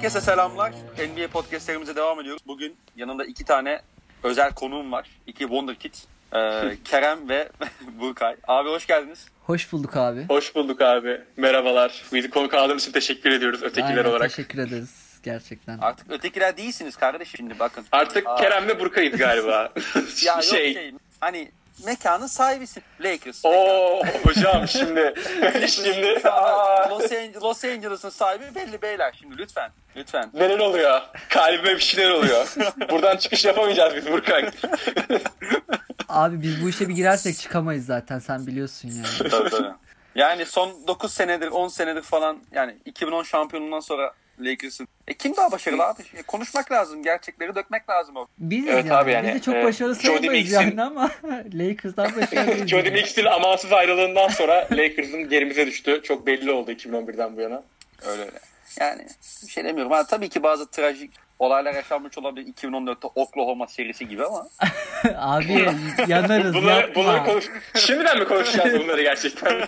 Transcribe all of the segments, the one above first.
Herkese selamlar. NBA podcastlerimize devam ediyoruz. Bugün yanında iki tane özel konuğum var. İki Wonder Kid. Ee, Kerem ve Burkay. Abi hoş geldiniz. Hoş bulduk abi. Hoş bulduk abi. Merhabalar. Bizi konuk aldığınız için teşekkür ediyoruz ötekiler Aynen, olarak. Teşekkür ederiz gerçekten. Artık ötekiler değilsiniz kardeşim şimdi bakın. Artık Aa. Kerem ve Burkay'dı galiba. Ya yok şey. şey. Hani mekanın sahibisin. Lakers. Oo hocam şimdi şimdi aa, Los, Angeles, Los Angeles'ın sahibi belli beyler şimdi lütfen. Lütfen. neler oluyor? Kalbime bir şeyler oluyor. Buradan çıkış yapamayacağız biz Burkay. Abi biz bu işe bir girersek çıkamayız zaten sen biliyorsun yani. Tabii tabii. Yani son 9 senedir 10 senedir falan yani 2010 şampiyonundan sonra Lakers'ın. E kim daha başarılı abi? E, konuşmak lazım. Gerçekleri dökmek lazım o. Biz Evet yani, abi yani, biz de çok e, başarılı Jody sayılmayız yani ama Lakers'dan başarılıyız. Jody yani. Mix'in amansız ayrılığından sonra Lakers'ın gerimize düştü. Çok belli oldu 2011'den bu yana. Öyle öyle. Yani bir şey demiyorum. Ha, tabii ki bazı trajik olaylar yaşanmış olabilir 2014'te Oklahoma serisi gibi ama Abi yanarız Bunları, yapma. bunları konuş... Şimdiden mi konuşacağız bunları gerçekten?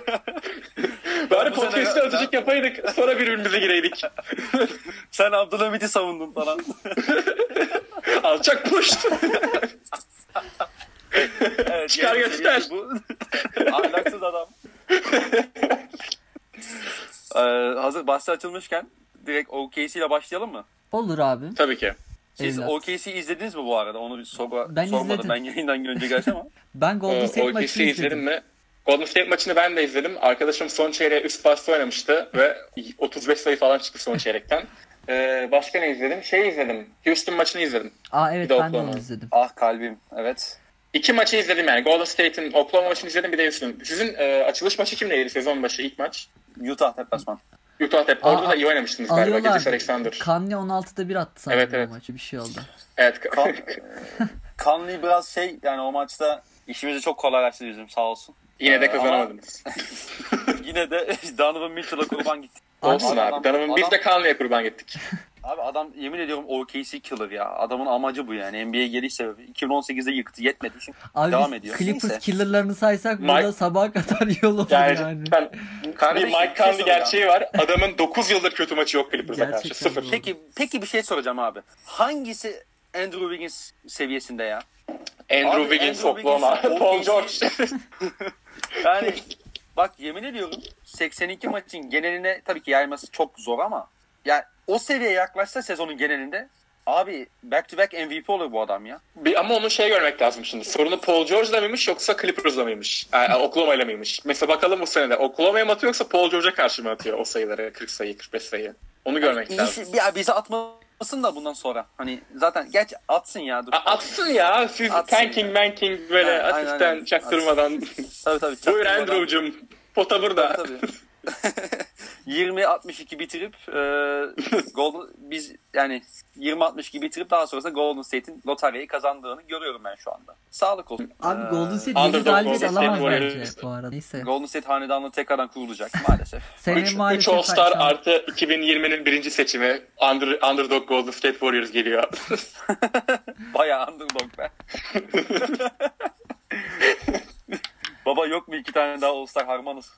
Bari podcast'ı azıcık yapaydık sonra birbirimize gireydik. sen Abdülhamit'i savundun falan. Alçak puşt. evet, Çıkar yani göster. Bu. Ahlaksız adam. Ee, hazır bahsi açılmışken direkt OKC ile başlayalım mı? Olur abi. Tabii ki. Siz Evlat. OKC'yi izlediniz mi bu arada? Onu bir soru, Ben sormadım. izledim. Ben yayından önce gerçi ama. Ben Golden O, State maçını izledin izledim. mi? Golden State maçını ben de izledim. Arkadaşım son çeyreğe üst basta oynamıştı ve 35 sayı falan çıktı son çeyrekten. Ee, başka ne izledim? Şey izledim. Houston maçını izledim. Aa evet ben de onu izledim. ah kalbim. Evet. İki maçı izledim yani. Golden State'in Oklahoma maçını izledim bir de Houston. Sizin e, açılış maçı kimdeydi sezon başı ilk maç? Utah deplasman. Utah Tep. Orada da iyi oynamıştınız galiba. Gediş Alexander. Kanli 16'da 1 attı sanırım Evet, evet. o maçı bir şey oldu. Evet. Kan, e, Kanlı biraz şey yani o maçta işimizi çok kolaylaştırdı bizim sağ olsun. Yine de Ee, kazanamadınız. Yine de Donovan Mitchell'a kurban gitti. Olsun Adam- abi. Donovan, biz adam- de Conley'e kurban gittik. Abi adam yemin ediyorum OKC killer ya. Adamın amacı bu yani. NBA'ye geliş sebebi. 2018'de yıktı yetmedi. Şimdi Abi devam ediyor. Clippers Neyse. killerlarını saysak burada Mike- sabaha kadar yol olur yani. Bir Kardeşim, Mike bir şey Conley soracağım. gerçeği var. Adamın 9 yıldır kötü maçı yok Clippers'a karşı. Sıfır. Peki peki bir şey soracağım abi. Hangisi Andrew Wiggins seviyesinde ya? Andrew Abi, Wiggins, Oklahoma. Paul. George. Yani bak yemin ediyorum 82 maçın geneline tabii ki yayması çok zor ama ya o seviyeye yaklaşsa sezonun genelinde abi back to back MVP olur bu adam ya. Bir, ama onu şey görmek lazım şimdi. Sorunu Paul George'la mıymış yoksa Clippers'la mıymış? Yani Oklahoma'yla mıymış? Mesela bakalım bu senede Oklahoma'ya mı atıyor yoksa Paul George'a karşı mı atıyor o sayıları? 40 sayı, 45 sayı. Onu görmek lazım. İyisi, ya bize atmasın da bundan sonra. Hani zaten geç atsın ya dur. A- Atsın ya. Siz Atsın tanking manking böyle Ha, aynen, asistan aynen. çaktırmadan. Tabii tabii. Buyur. Andrew'cum. Pota burada. Tabii. 20-62 bitirip e, Golden, biz yani 20-62 bitirip daha sonrasında Golden State'in lotaryayı kazandığını görüyorum ben şu anda. Sağlık olsun. Abi Ee, Golden State Underdog 7 galibiyet Golden State alamaz bence bu arada. Neyse. Golden State hanedanlığı tekrardan kurulacak maalesef. Seneye 3 maalesef All-Star artı 2020'nin birinci seçimi Under, Underdog Golden State Warriors geliyor. Bayağı underdog be. Baba yok mu iki tane daha All-Star harmanız?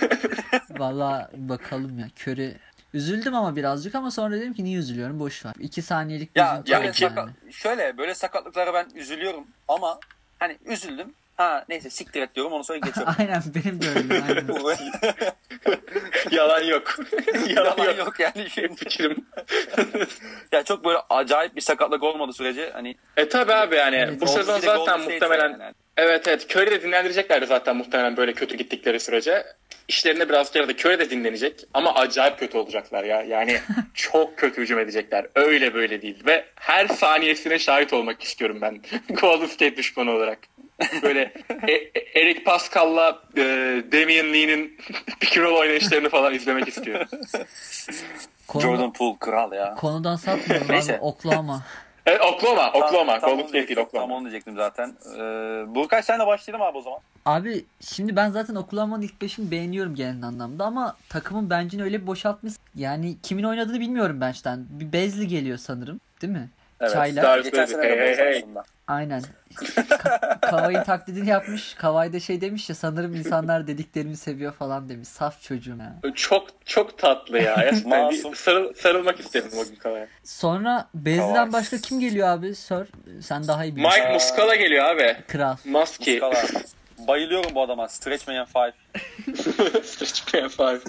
Valla bakalım ya. Curry Üzüldüm ama birazcık ama sonra dedim ki niye üzülüyorum boş ver. 2 saniyelik bir Ya, ya yani. şöyle böyle sakatlıklara ben üzülüyorum ama hani üzüldüm. Ha neyse siktir et diyorum onu sonra geçiyorum. Aynen benim de öyle. Aynen. Yalan yok. Yalan, Yalan yok. yok yani şimdi. Fikrim. Ya çok böyle acayip bir sakatlık olmadığı sürece hani E tabi abi yani Evet, bu sezon zaten muhtemelen yani. evet evet Curry de dinlendireceklerdi zaten muhtemelen böyle kötü gittikleri sürece. İşlerinde biraz yaradı. Curry de dinlenecek ama acayip kötü olacaklar ya. Yani çok kötü hücum edecekler. Öyle böyle değil ve her saniyesine şahit olmak istiyorum ben Golden State düşmanı olarak. Böyle E- E- Eric Pascal'la e, Damian Lee'nin pick and roll oynayışlarını falan izlemek istiyorum. Konu, Jordan Poole kral ya. Konudan sapmıyorum abi. Neyse. Oklahoma. Evet, Oklahoma, Oklahoma. Tam- tam Golden onu State değil Oklahoma. Tam onu diyecektim zaten. Ee, Burkay senle başlayalım abi o zaman. Abi şimdi ben zaten Oklahoma'nın ilk beşini beğeniyorum genel anlamda ama takımın bencini öyle bir boşaltmış. Yani kimin oynadığını bilmiyorum bench'ten. Bir Bezli geliyor sanırım. Değil mi? Evet. Çaylar. Darius Geçen de Hey, hey, hey. Aynen. Ka- Kavai'nin taklidini yapmış. Kavai de şey demiş ya sanırım insanlar dediklerimi seviyor falan demiş. Saf çocuğum ya. Çok çok tatlı ya. Masum. sarıl, sarılmak istedim o gün Kavai'ye. Sonra Bezli'den başka kim geliyor abi? Sir sen daha iyi biliyorsun. Mike Muscala geliyor abi. Kral. Maski. Bayılıyorum bu adama. Stretch Man 5. Stretch Man Five.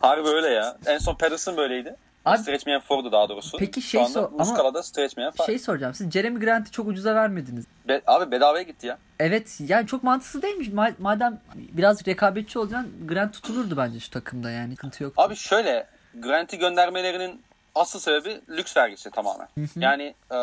Harbi öyle ya. En son Patterson böyleydi. Abi- Stretch Man 4'du daha doğrusu. Peki Şu şey anda sor- ama- Muscala'da Stretch Man 5. Şey soracağım. Siz Jeremy Grant'i çok ucuza vermediniz. Be- abi bedavaya gitti ya. Evet yani çok mantıksız değilmiş. Ma- madem biraz rekabetçi olacaksın Grant tutulurdu bence şu takımda yani. Sıkıntı yok. Abi şöyle Grant'i göndermelerinin asıl sebebi lüks vergisi tamamen. Yani e,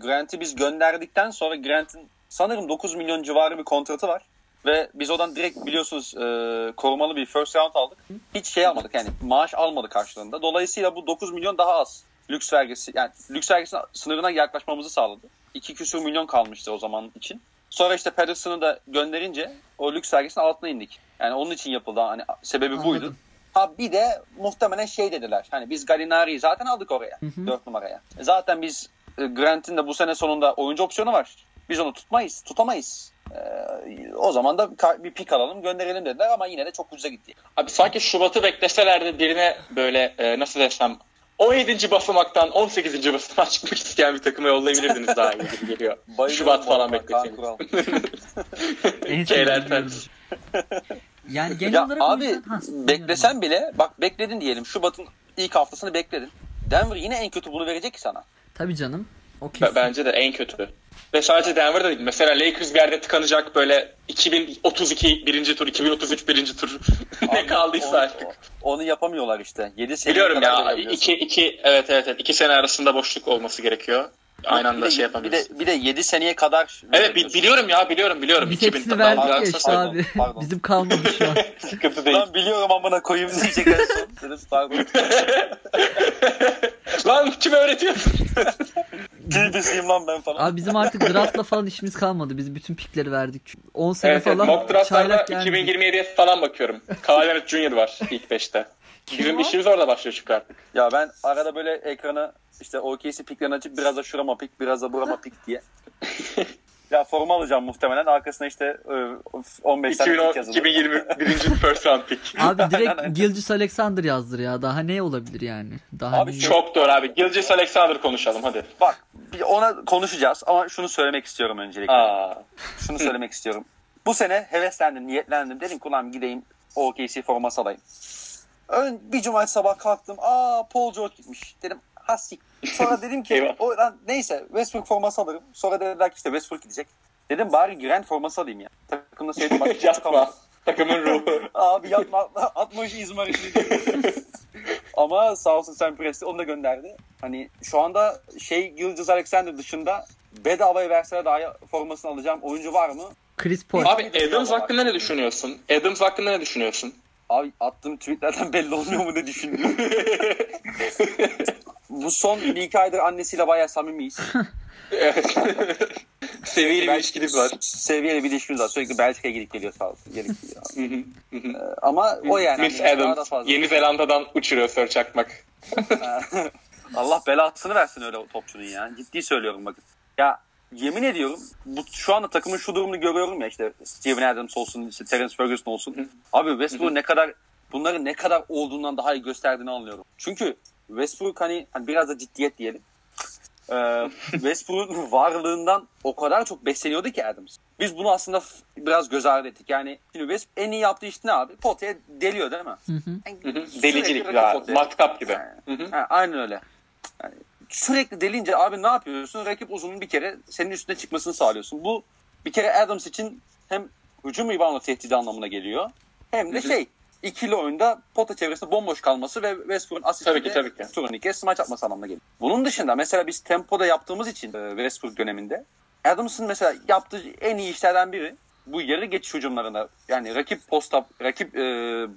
Grant'i biz gönderdikten sonra Grant'in sanırım 9 milyon civarı bir kontratı var. Ve biz oradan direkt biliyorsunuz e, korumalı bir first round aldık. Hiç şey almadık yani maaş almadı karşılığında. Dolayısıyla bu 9 milyon daha az. Lüks vergisi yani lüks vergisi sınırına yaklaşmamızı sağladı. 2 küsur milyon kalmıştı o zaman için. Sonra işte Patterson'ı da gönderince o lüks vergisinin altına indik. Yani onun için yapıldı. Hani sebebi buydu. Ha bir de muhtemelen şey dediler. Hani biz Gallinari'yi zaten aldık oraya. 4 numaraya. E Zaten biz e, Grant'in de bu sene sonunda oyuncu opsiyonu var. Biz onu tutmayız. Tutamayız. E, o zaman da bir pik alalım gönderelim dediler ama yine de çok ucuza gitti. Abi sanki Şubat'ı bekleselerdi birine böyle e, nasıl desem 17. basamaktan 18. basamağa çıkmak isteyen bir takıma yollayabilirdiniz daha iyi gibi geliyor. Şubat falan. En Şeyler. Yani genel ya olarak abi Ha, beklesen bile bak bekledin diyelim Şubat'ın ilk haftasını bekledin. Denver yine en kötü bunu verecek ki sana. Tabii canım. O kesin. Bence de en kötü. Ve sadece Denver'da değil. Mesela Lakers bir yerde tıkanacak böyle 2032 birinci tur, 2033 birinci tur ne kaldıysa onu, artık. Onu yapamıyorlar işte. 7 sene Biliyorum ya. verebiliyorsun. iki, iki, evet evet evet. iki sene arasında boşluk olması gerekiyor. Aynı Bir anda de- şey Bir yapamıyorsun. de, bir de 7 seneye kadar Evet bi- biliyorum ya biliyorum biliyorum. Biz 2000 hepsini verdik ya işte sayma. abi. pardon. Bizim kalmadı şu an. Sıkıntı değil. Lan biliyorum amına koyayım diyecek en son. Pardon. Lan kime öğretiyorsun? Bilgisiyim lan ben falan. Abi bizim artık draftla falan işimiz kalmadı. Biz bütün pikleri verdik. 10 sene evet, evet. falan Mock draftlarda çaylak yani. 2027'ye falan bakıyorum. Leonard Jr. var ilk 5'te. Bizim işimiz orada başlıyor çünkü artık. Ya ben arada böyle ekrana işte OKC piklerini açıp biraz da şurama pik, biraz da burama pik diye. ya forma alacağım muhtemelen. Arkasına işte e, 15 tane 2010, pik yazılı. 2021. first round pick. Abi direkt. Gilgis Alexander yazdır ya. Daha ne olabilir yani? Daha Abi ne- Çok doğru abi. Gilgis Alexander konuşalım hadi. Bak ona konuşacağız ama şunu söylemek istiyorum öncelikle. Aa, Şunu söylemek istiyorum. Bu sene heveslendim, niyetlendim. Dedim ki ulan gideyim OKC forması alayım. Ön, bir cumartesi sabah kalktım. Aa Paul George gitmiş. Dedim hasik. Sonra dedim ki o, lan, neyse Westbrook forması alırım. Sonra dediler ki işte Westbrook gidecek. Dedim bari Grant forması alayım ya. Takımda sevdiğim başka kalmadı. Takımın ruhu. Abi yapma atma, atma şu İzmarit'i. Ama sağ olsun Sam Presti onu da gönderdi. Hani şu anda şey Gilgis Alexander dışında bedavaya verseler daha formasını alacağım oyuncu var mı? Chris Paul. Abi Adams hakkında ne düşünüyorsun? Adams hakkında ne düşünüyorsun? Abi attığım tweetlerden belli olmuyor mu ne düşündüğüm. Bu son bir iki aydır annesiyle bayağı samimiyiz. Evet. Seviyeli bir ilişkiniz var. Seviyeli bir ilişkimiz var. Sürekli Belçika'ya gidip geliyor sağ olsun. Gelip geliyor. Hı. Ama o yani. Miss da Adams. Yeni Zelanda'dan uçuruyor Sir Çakmak. Allah belasını versin öyle topçunun ya. Ciddi söylüyorum bakın. Ya yemin ediyorum bu şu anda takımın şu durumunu görüyorum ya işte Steven Adams olsun, işte Terence Ferguson olsun. Abi Westbrook ne kadar bunların ne kadar olduğundan daha iyi gösterdiğini anlıyorum. Çünkü Westbrook hani, hani biraz da ciddiyet diyelim. Ee, Westbrook'un varlığından o kadar çok besleniyordu ki Adams. Biz bunu aslında biraz göz ardı ettik. Yani şimdi West en iyi yaptığı iş ne abi? Potaya deliyor değil mi? Hı hı. Yani Hı hı. sürekli Delicilik potaya. Matkap gibi. Hı hı. ha, aynen öyle. Yani sürekli delince abi ne yapıyorsun? Rakip uzunun bir kere senin üstüne çıkmasını sağlıyorsun. Bu bir kere Adams için hem hücum reboundu tehdidi anlamına geliyor. Hem de Hı hı. şey ikili oyunda pota çevresinde bomboş kalması ve Westbrook'un ki. turnike smaç atması anlamına geliyor. Bunun dışında mesela biz tempoda yaptığımız için e, Westbrook döneminde Adams'ın mesela yaptığı en iyi işlerden biri bu yarı geçiş hücumlarında yani rakip posta rakip e,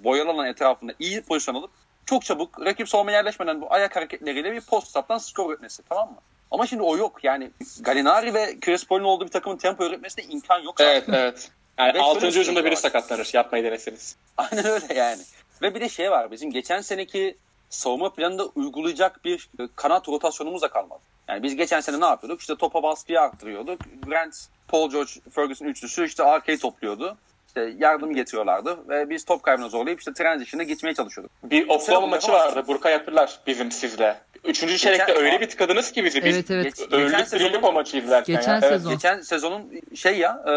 boyalı alan etrafında iyi pozisyon alıp çok çabuk rakip savunma yerleşmeden bu ayak hareketleriyle bir post up'tan skor üretmesi tamam mı? Ama şimdi o yok. Yani Gallinari ve Chris Paul'un olduğu bir takımın tempo üretmesine imkan yok. zaten. Evet evet. Yani Ve 6. şöyle hücumda biri var. sakatlanır. Yapmayı deneseniz. Aynen öyle yani. Ve bir de şey var bizim geçen seneki savunma planında uygulayacak bir e, kanat rotasyonumuz da kalmadı. Yani biz geçen sene ne yapıyorduk? İşte topa baskıyı arttırıyorduk. Grant, Paul George, Ferguson üçlüsü işte arkayı topluyordu. İşte yardım getiriyorlardı ve biz top kaybına zorlayıp işte transition'a gitmeye çalışıyorduk. Bir Oklahoma maçı vardı. Burka yapırlar bizim sizle. Üçüncü çeyrekte Geçen- öyle bir tıkadınız ki bizi. Biz Evet evet. Geç- geçen Öldük sezonun- dirildik o maçı izlerken. Geçen ya. Evet. sezon. Geçen sezonun şey ya e,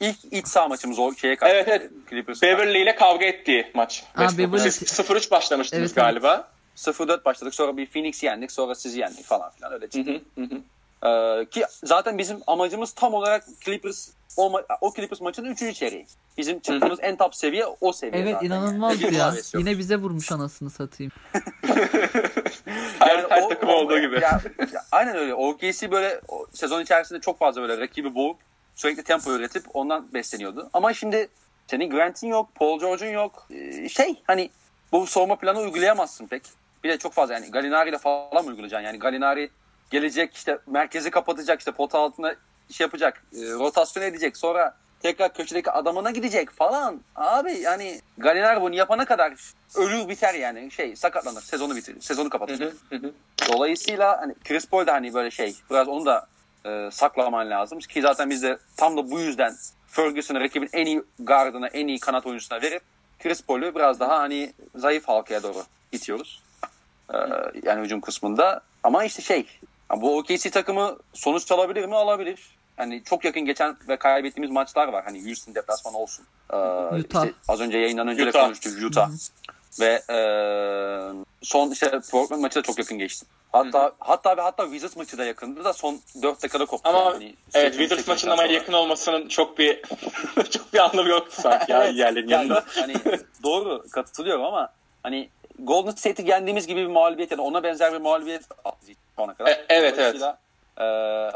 ilk iç saha maçımız o şeye karşı. Evet evet. Clippers. Beverly ile kavga ettiği maç. Ha, Westbrook'un. Beverly- Siz 0-3 başlamıştınız Evet, evet. galiba. 0-4 başladık sonra bir Phoenix yendik sonra sizi yendik falan filan öyle Hı çıktı. hı, hı hı. Ee, ki zaten bizim amacımız tam olarak Clippers olma, o Clippers maçının 3. çeyreği. Bizim çıktığımız en top seviye o seviye Evet zaten. inanılmaz Yani. ya. Yine bize vurmuş anasını satayım. Her, Yani her o- takım o- olduğu gibi. Ya, ya, aynen öyle. OKC böyle o, sezon içerisinde çok fazla böyle rakibi boğup sürekli tempo üretip ondan besleniyordu. Ama şimdi senin Grant'in yok, Paul George'un yok. Ee, şey hani bu savunma planı uygulayamazsın pek. Bir de çok fazla yani Galinari ile falan mı uygulayacaksın? Yani Galinari gelecek işte merkezi kapatacak işte pot altına şey yapacak e, rotasyon edecek sonra tekrar köşedeki adamına gidecek falan. Abi yani Galinari bunu yapana kadar ölür biter yani şey sakatlanır sezonu bitirir sezonu kapatır. Dolayısıyla hani Chris Paul da hani böyle şey biraz onu da e, saklaman lazım ki zaten biz de tam da bu yüzden Ferguson'ı rakibin en iyi gardına en iyi kanat oyuncusuna verip Chris Paul'ü biraz daha hani zayıf halkaya doğru itiyoruz. E, yani hücum kısmında. Ama işte şey yani bu OKC takımı sonuç alabilir mi? Alabilir. Hani çok yakın geçen ve kaybettiğimiz maçlar var. Hani Houston deplasmanı olsun. E, Utah. işte az önce yayından önce de Utah. konuştuk. Utah. Ve e, son işte Portland maçı da çok yakın geçti. Hatta hatta ve hatta Wizards maçı da yakındı da son 4 dakikada koptu. Ama Yani evet Wizards maçının ama yakın olmasının çok bir çok bir anlamı yoktu sanki ya Evet. yerlerin Yani yanında. hani doğru katılıyorum ama hani Golden State'i yendiğimiz gibi bir mağlubiyet ya da ona benzer bir mağlubiyet şu ana kadar. E- evet, Dolayısıyla, e,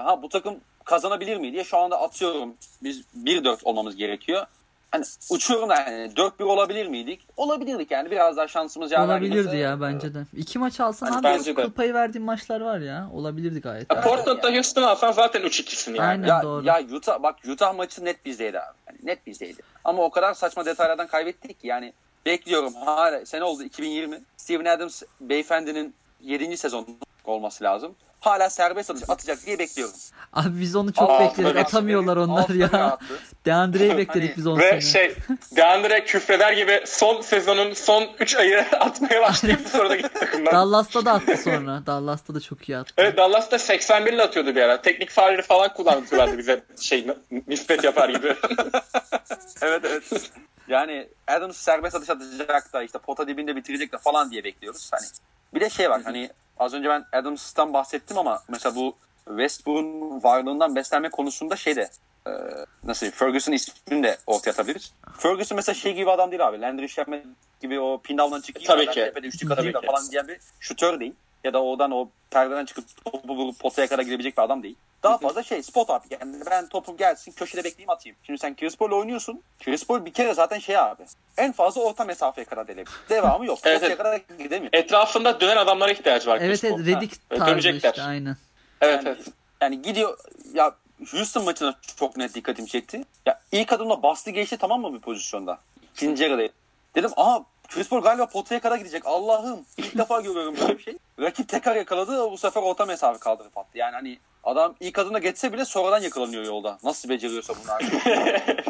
ha bu takım kazanabilir mi diye şu anda atıyorum. Biz 1-4 olmamız gerekiyor. Hani uçuyorum da yani 4-1 olabilir miydik? Olabilirdik yani biraz daha şansımız yaver Olabilirdi ya bence de. İki maç alsan Hani abi kupayı verdiğin maçlar var ya. Olabilirdi gayet. Ya Portland'da Houston alsan zaten 3-2'sin yani. Aynen. Ya, doğru. ya Utah bak Utah maçı net bizdeydi abi. Yani net bizdeydi. Ama o kadar saçma detaylardan kaybettik ki yani bekliyorum hala sene oldu 2020. Steven Adams beyefendinin 7. sezonu olması lazım. Hala serbest atış atacak diye bekliyorum. Abi biz onu çok bekledik. Atamıyorlar onlar Altına ya. Deandre'yi bekledik Hani- biz 10 Ve sene. şey Deandre küfreder gibi son sezonun son 3 ayı atmaya başlayıp sonra da gitti takımdan. Dallas'ta da attı sonra. Dallas'ta da çok iyi attı. Evet Dallas'ta 81 ile atıyordu bir ara. Teknik faulleri falan kullandılardı bize şey nispet yapar gibi. Evet evet. Yani Adams serbest atış atacak da işte pota dibinde bitirecek de falan diye bekliyoruz. Hani bir de şey var hani az önce ben Adams'tan bahsettim ama mesela bu Westbrook'un varlığından beslenme konusunda şey de e, nasıl Ferguson ismini de ortaya atabiliriz. Ferguson mesela şey gibi adam değil abi. Landry Shamet gibi o pin down'dan çıkıyor. Tabii ki. Tepede üçlük ki. falan diyen bir şutör değil. Ya da oradan o perdeden çıkıp topu bulup potaya kadar gidebilecek bir adam değil. Daha fazla şey spot up yani ben topu gelsin köşede bekleyeyim atayım. Şimdi sen Chris Paul oynuyorsun. Chris Paul bir kere zaten şey abi. En fazla orta mesafeye kadar delebilir. Devamı yok. Evet, Potaya evet. kadar gidemiyor. Etrafında dönen adamlara ihtiyacı var. Evet Chris evet Paul. Redick Ha, tarzı dönecekler. işte aynen. Evet Yani- evet. Yani gidiyor ya Houston maçına çok net dikkatimi çekti. Ya ilk adımda bastı geçti tamam mı bir pozisyonda? İkinci yarıda. Dedim aha Chris Paul galiba potaya kadar gidecek. Allah'ım ilk defa görüyorum böyle bir şey. Rakip tekrar yakaladı bu sefer orta mesafe kaldırıp attı. Yani hani adam ilk adımda geçse bile sonradan yakalanıyor yolda. Nasıl beceriyorsa bunu abi.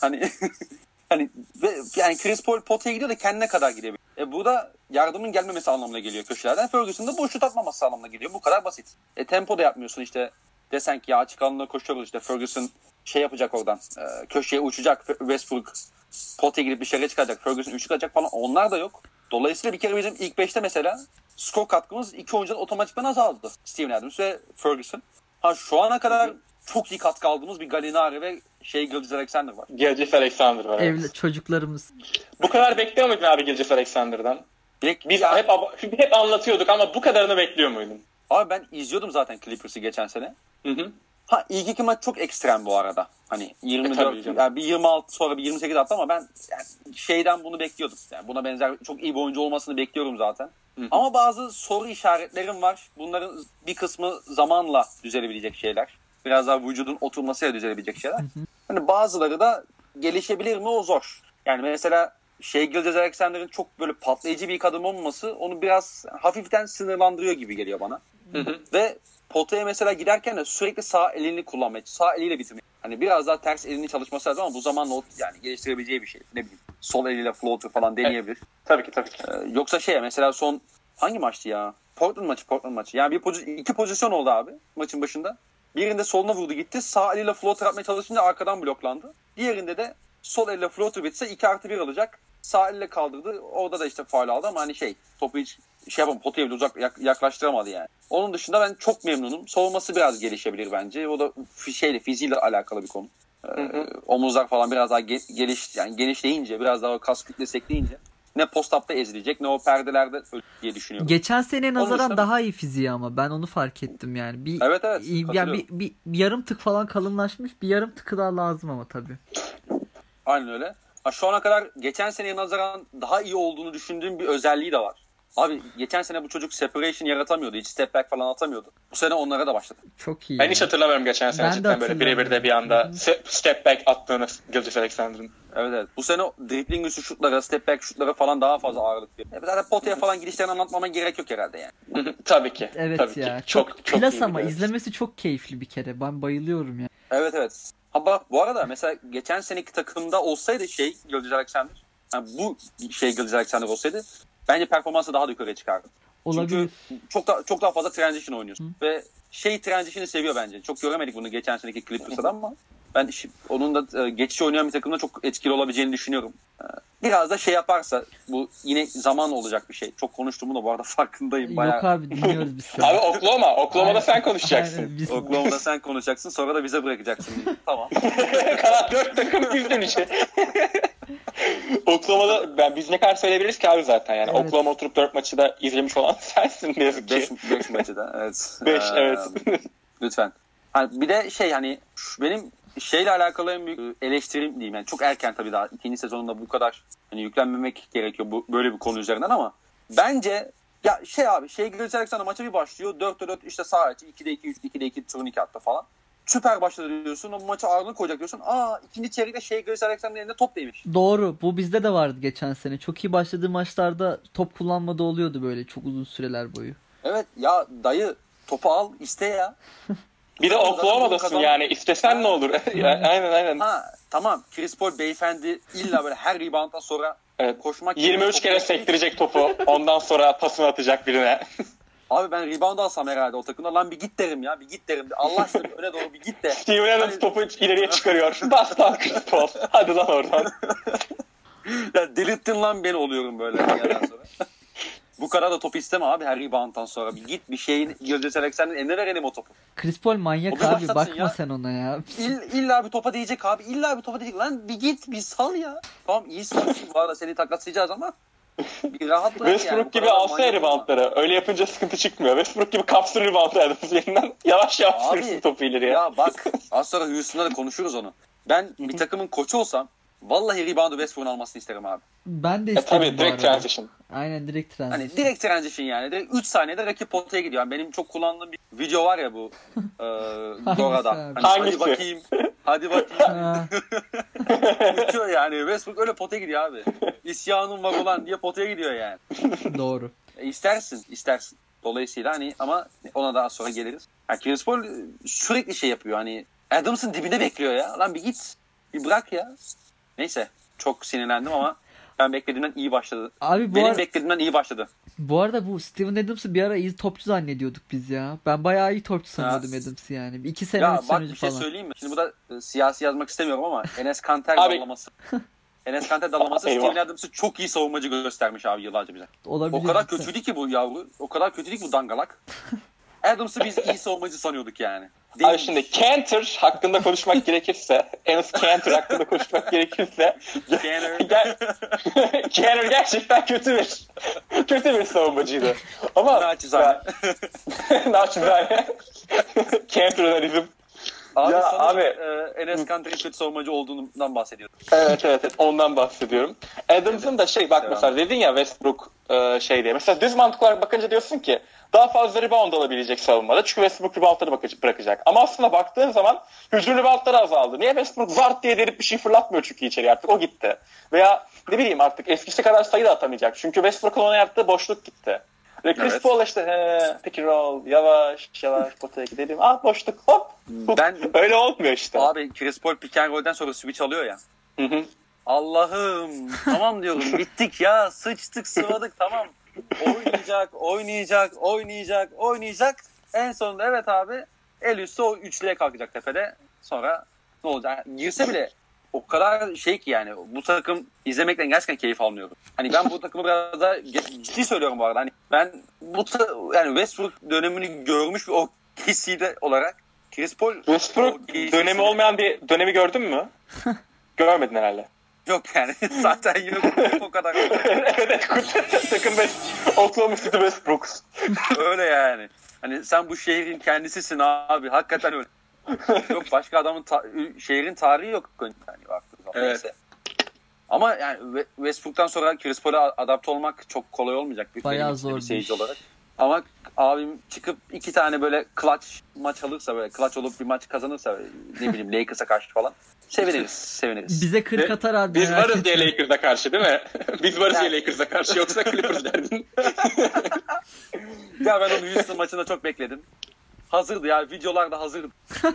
hani hani ve yani Chris Paul potaya gidiyor da kendine kadar gidebiliyor. E bu da yardımın gelmemesi anlamına geliyor köşelerden. Ferguson da boş şut atmaması anlamına geliyor. Bu kadar basit. E tempo da yapmıyorsun işte. Desen ki ya açık alanda koşuyoruz işte Ferguson şey yapacak oradan. e, köşeye uçacak Westbrook potaya gidip dışarıya çıkacak. Ferguson üçlük atacak falan. Onlar da yok. Dolayısıyla bir kere bizim ilk beşte mesela skor katkımız iki oyuncudan otomatikman azaldı. Steven Adams ve Ferguson. Ha şu ana kadar çok iyi katkı aldığımız bir Gallinari ve şey Gilgis Alexander var. Gilgis Alexander var. evet. Evli, çocuklarımız. Bu kadar bekliyor muydun abi Gilgis Alexander'dan? Direkt, Biz Ya- hep hep anlatıyorduk ama bu kadarını bekliyor muydun? Abi ben izliyordum zaten Clippers'ı geçen sene. Hı hı. Ha ilk iki maç çok ekstrem bu arada. Hani E, 24 tabii canım. yani bir 26 sonra bir 28 attı ama ben yani şeyden bunu bekliyordum. Yani buna benzer çok iyi bir oyuncu olmasını bekliyorum zaten. Hı hı. Ama bazı soru işaretlerim var. Bunların bir kısmı zamanla düzelebilecek şeyler. Biraz daha vücudun oturmasıyla düzelebilecek şeyler. Hani bazıları da gelişebilir mi o zor. Yani mesela şey Gilgis Alexander'ın çok böyle patlayıcı bir ilk adım olmaması onu biraz hafiften sınırlandırıyor gibi geliyor bana. Hı hı. Ve potaya mesela giderken de sürekli sağ elini kullanmaya, sağ eliyle bitirmek. Hani biraz daha ters elini çalışması lazım ama bu zamanla o yani geliştirebileceği bir şey. Ne bileyim sol eliyle floater falan deneyebilir. Tabii ki tabii ki. Ee, yoksa şey mesela son hangi maçtı ya? Portland maçı, Portland maçı. Yani bir pozi- iki pozisyon oldu abi maçın başında. Birinde soluna vurdu gitti. Sağ eliyle floater atmaya çalışınca arkadan bloklandı. Diğerinde de sol elle floater bitse 2 artı 1 alacak. Sağ elle kaldırdı. Orada da işte faul aldı ama hani şey topu hiç şey yapamadı. Potaya bile uzak yak- yaklaştıramadı yani. Onun dışında ben çok memnunum. Savunması biraz gelişebilir bence. O da şeyle fiziğiyle alakalı bir konu. Ee, Hı hı. omuzlar falan biraz daha ge- geliş yani genişleyince biraz daha kas kütlesi ekleyince ne post-up'ta ezilecek ne o perdelerde diye düşünüyorum. Geçen sene nazaran dışında- daha iyi fiziği ama ben onu fark ettim yani. Bir, Evet, evet, yani bir, bir, bir yarım tık falan kalınlaşmış. Bir yarım tıkı daha lazım ama tabii. Aynen öyle. Ha, şu ana kadar geçen seneye nazaran daha iyi olduğunu düşündüğüm bir özelliği de var. Abi geçen sene bu çocuk separation yaratamıyordu. Hiç step back falan atamıyordu. Bu sene onlara da başladı. Çok iyi. Ben ya. hiç hatırlamıyorum geçen sene Ben de cidden böyle birebir de bir anda step back attığını Gilgis Alexander'ın. Evet evet. Bu sene dribbling üstü şutlara, step back şutlara falan daha fazla ağırlık veriyor. E, Zaten potaya falan gidişlerini anlatmama gerek yok herhalde yani. tabii ki. Evet tabii ya. Ki. Çok, Çok çok klas iyi ama izlemesi çok keyifli bir kere. Ben bayılıyorum ya. Evet evet. Bak bu arada mesela geçen seneki takımda olsaydı şey Gilgis Alexander. Yani bu şey Gilgis Alexander olsaydı bence performansı daha da yukarıya çıkardı. Olabilir. Çünkü çok daha çok daha fazla transition oynuyorsun. Ve şey transition'ı seviyor bence. Çok göremedik bunu geçen seneki Clippers'da ama ben onun da e, geçiş oynayan bir takımda çok etkili olabileceğini düşünüyorum. E, Biraz da şey yaparsa bu yine zaman olacak bir şey. Çok konuştuğumu da bu arada farkındayım. Bayağı. Yok abi dinliyoruz biz seni. Abi Oklahoma. Oklahoma'da sen konuşacaksın. Aynen, biz- Oklahoma'da sen konuşacaksın sonra da bize bırakacaksın. tamam. Kalan dört takım bizden içi. Oklahoma'da ben biz ne kadar söyleyebiliriz ki abi zaten yani. Evet. Oklahoma oturup dört maçı da izlemiş olan sensin ne yazık ki. 5 5 maçı da evet. Beş, Ee, evet. Lütfen. Hani bir de şey hani benim şeyle alakalı en büyük eleştirim diyeyim yani çok erken tabii daha ikinci sezonunda bu kadar hani yüklenmemek gerekiyor bu böyle bir konu üzerinden ama bence ya şey abi şey Gilles Alexander maça bir başlıyor 4'te 4 işte sağ açı 2'de 2 3 2'de 2 turnike attı falan. Süper başladı diyorsun ama maça ağırlık koyacak diyorsun. Aa ikinci çeyrekte şey Gilles Alexander'ın elinde top değmiş. Doğru. Bu bizde de vardı geçen sene. Çok iyi başladığı maçlarda top kullanmada oluyordu böyle çok uzun süreler boyu. Evet ya dayı topu al iste ya. Bir de Oklahoma'dasın kazan- yani istesen ne olur. Aynen aynen. Ha tamam Chris Paul beyefendi illa böyle her rebounddan sonra Evet. koşmak 23 kere sektirecek topu. Ondan sonra pasını atacak birine. Abi ben rebound alsam herhalde o takımda. Lan bir git derim ya. Bir git derim. Allah aşkına öne doğru bir git de. Steven Adams Hani- topu ileriye çıkarıyor. Bas lan Chris Paul. Hadi lan oradan. Ya delirttin lan beni oluyorum böyle. sonra. Bu kadar da top isteme abi her rebounddan sonra. Bir git bir şeyin Gildes Alexander'ın eline verelim o topu. Chris Paul manyak abi bakma ya. sen ona ya. İll, illa bir topa değecek abi. İlla bir topa değecek. Lan bir git bir sal ya. Tamam iyi sarsın bu arada seni takaslayacağız ama bir rahat bırak Westbrook yani. Gibi alsa reboundları. Öyle yapınca sıkıntı çıkmıyor. Westbrook gibi kapsın reboundları Adams yerinden. Yavaş yavaş Abi, topu ileriye. Ya bak az sonra Houston'da da konuşuruz onu. Ben bir takımın koçu olsam vallahi reboundu Westbrook'un almasını isterim abi. Ben de E, istedim tabii bu direkt arada. transition. Aynen direkt transition. Hani direkt transition yani. Direkt 3 saniyede rakip potaya gidiyor. Yani benim çok kullandığım bir video var ya bu e, Gora'da. abi? Hani, Hangisi? hadi bakayım. Hadi bakayım. Ha, Uçuyor yani. Westbrook öyle potaya gidiyor abi. İsyanım var ulan diye potaya gidiyor yani. doğru. E, istersin, istersin. Dolayısıyla hani ama ona daha sonra geliriz. Yani Chris Paul sürekli şey yapıyor hani Adams'ın dibine bekliyor ya. Lan bir git. Bir bırak ya. Neyse. Çok sinirlendim ama ben beklediğimden iyi başladı. Abi bu, Benim ar- beklediğimden iyi başladı. bu arada bu Steven Adams'ı bir ara iyi topçu zannediyorduk biz ya. Ben bayağı iyi topçu sanıyordum Adams'ı yani. İki sene, Ya üç sene bak önce bir şey falan. söyleyeyim mi? Şimdi burada e, siyasi yazmak istemiyorum ama Enes Kanter dallaması. Enes Kanter dallaması. Steven Adams'ı çok iyi savunmacı göstermiş abi yıllarca bize. Olabilir. O kadar kötüydü ki bu yavru. O kadar kötüydü ki bu dangalak. Adams'ı biz iyi savunmacı sanıyorduk yani. Değil. Abi şimdi Cantor hakkında konuşmak gerekirse, Enes Cantor hakkında konuşmak gerekirse Cantor. Cantor gerçekten kötü bir kötü bir savunmacıydı. Ama Naçizane. Naçizane. Cantor analizm. Abi Ya sanırım, abi- e, Enes Kanter'in kötü savunmacı olduğundan bahsediyorum. Evet evet evet ondan bahsediyorum. Adams'ın da şey bak Devam. mesela dedin ya Westbrook e, şey diye. Mesela düz mantık olarak bakınca diyorsun ki daha fazla rebound alabilecek savunmada. Çünkü Westbrook reboundları bırakacak. Ama aslında baktığın zaman hücum reboundları azaldı. Niye Westbrook zart diye delip bir şey fırlatmıyor çünkü içeri artık o gitti. Veya ne bileyim artık eskisi kadar sayı da atamayacak. Çünkü Westbrook'un ona yaptığı boşluk gitti. Ve Chris Evet. Paul işte he, pick roll yavaş yavaş potaya gidelim. Ah boşluk hop. Ben Öyle olmuyor işte. abi Chris Paul pick and roll'den sonra switch alıyor ya. Hı hı. Allah'ım tamam diyorum bittik ya sıçtık sıvadık tamam. Oynayacak oynayacak oynayacak oynayacak. En sonunda evet abi el üstü o üçlüye kalkacak tepede. Sonra ne olacak? Girse bile o kadar şey ki yani bu takım izlemekten gerçekten keyif almıyorum. Hani ben bu takımı biraz daha ciddi söylüyorum bu arada. Hani ben bu ta- yani Westbrook dönemini görmüş bir o KC'de olarak Chris Paul Westbrook dönemi olmayan bir dönemi gördün mü? Görmedin herhalde. Yok yani zaten yine o kadar evet, takım Oklahoma City Westbrooks. öyle yani. Hani sen bu şehrin kendisisin abi. Hakikaten öyle. yok başka adamın ta- şehrin tarihi yok. Yani. Evet. Neyse. Ama yani We- Westbrook'tan sonra Chris Paul'a adapte olmak çok kolay olmayacak. Bir, Bayağı zor bir bir seyirci iş. olarak. Ama abim çıkıp iki tane böyle clutch maç alırsa böyle clutch olup bir maç kazanırsa ne bileyim Lakers'a karşı falan seviniriz. Seviniriz. Bize 40 atar abi. Biz varız diye. Lakers'a karşı değil mi? Biz varız Yani- diye Lakers'a karşı yoksa Clippers derdin. Ya ben onu Houston maçında çok bekledim. Hazırdı ya videolar da hazırdı.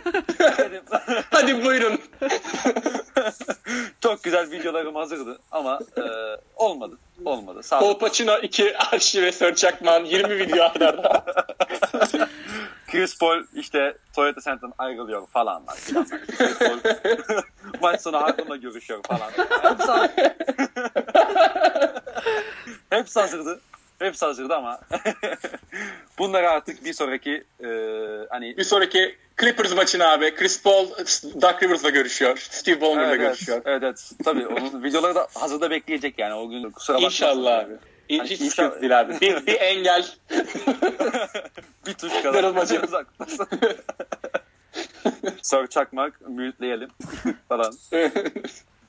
Hadi buyurun. çok güzel videolarım hazırdı ama e, olmadı. Olmadı. Sağ olun. Kolpaçino 2 Arşi ve Sör Çakman 20 video ardarda. Chris Paul işte Toyota Center'dan ayrılıyor falan. Chris Paul maç sonu Harden'la görüşüyor falan. Hepsi, Hepsi hazırdı. Hepsi hazırdı ama bunları artık bir sonraki e, hani Bir sonraki Clippers maçına abi Chris Paul Doug Rivers'la görüşüyor. Steve Ballmer'la evet, görüşüyor. evet, evet. Tabii onun videoları da hazırda bekleyecek yani o gün kusura bakmasın. İnşallah abi. Hani Hiç inşallah- sıkıntı değil abi. Bir, bir engel. Bir tuş kadar Darılmacı. uzaktasın. Sör çakmak, mühürleyelim falan.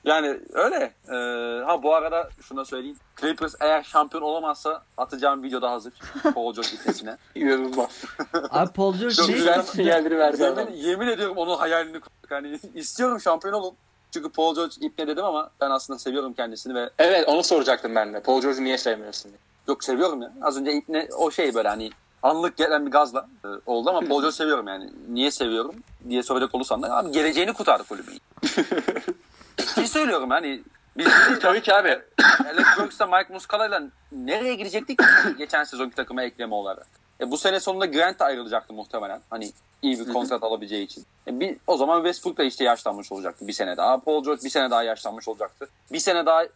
Yani öyle. Ee, ha bu arada şuna söyleyeyim. Clippers eğer şampiyon olamazsa atacağım video da hazır. Paul George itesine. İnanılmaz. Abi Paul George Çok Güzel sinyalleri verdi adam. yemin, yemin ediyorum onun hayalini kurduk. Hani istiyorum şampiyon olun. Çünkü Paul George ipne dedim ama ben aslında seviyorum kendisini ve Evet onu soracaktım ben de. Paul George'u niye sevmiyorsun diye. yok seviyorum ya. Az önce ipne o şey böyle hani anlık gelen bir gazla e, oldu ama Paul George seviyorum yani. Niye seviyorum diye soracak olursan da abi geleceğini kurtardı kulübün. Ciddi söylüyorum hani biz Tabii ki abi. Alex Burks'la Mike Muscala'yla nereye gidecektik geçen sezonki takıma ekleme olarak? E, bu sene sonunda Grant ayrılacaktı muhtemelen. Hani iyi bir kontrat alabileceği için. E, bir, o zaman Westbrook da işte yaşlanmış olacaktı bir sene daha. Paul George bir sene daha yaşlanmış olacaktı. Bir sene daha e,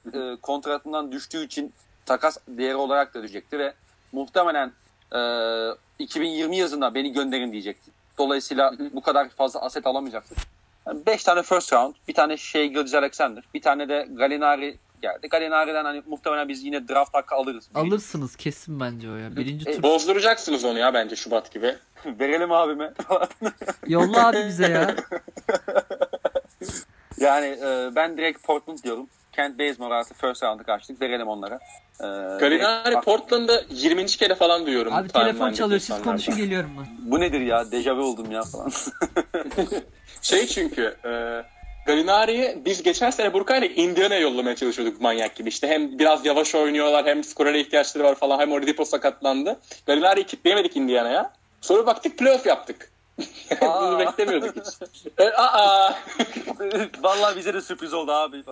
kontratından düştüğü için takas değeri olarak da düşecekti ve muhtemelen e, 2020 yazında beni gönderin diyecekti. Dolayısıyla bu kadar fazla aset alamayacaktı. 5 tane first round, bir tane şey Gilgis Alexander, bir tane de Galinari geldi. Galinari'den hani muhtemelen biz yine draft hakkı alırız. Alırsınız kesin bence o ya. Birinci E, tur. Bozduracaksınız onu ya bence Şubat gibi. Verelim abime. Yolla abi bize ya. yani e, ben direkt Portland diyorum. Kent Bazemore artı first round'ı kaçtık. Verelim onlara. E, Galinari direkt- Portland'da 20. kere falan duyuyorum. Abi telefon çalıyor siz konuşun geliyorum ben. Bu nedir ya? Dejavu oldum ya falan. Şey çünkü e, Galinari'yi biz geçen sene Burkay'la Indiana'ya yollamaya çalışıyorduk manyak gibi. İşte hem biraz yavaş oynuyorlar hem skorere ihtiyaçları var falan hem Oladipo sakatlandı. Galinari'yi kitleyemedik Indiana'ya. Sonra baktık playoff yaptık. Bunu beklemiyorduk hiç. E, aa. Vallahi bize de sürpriz oldu abi.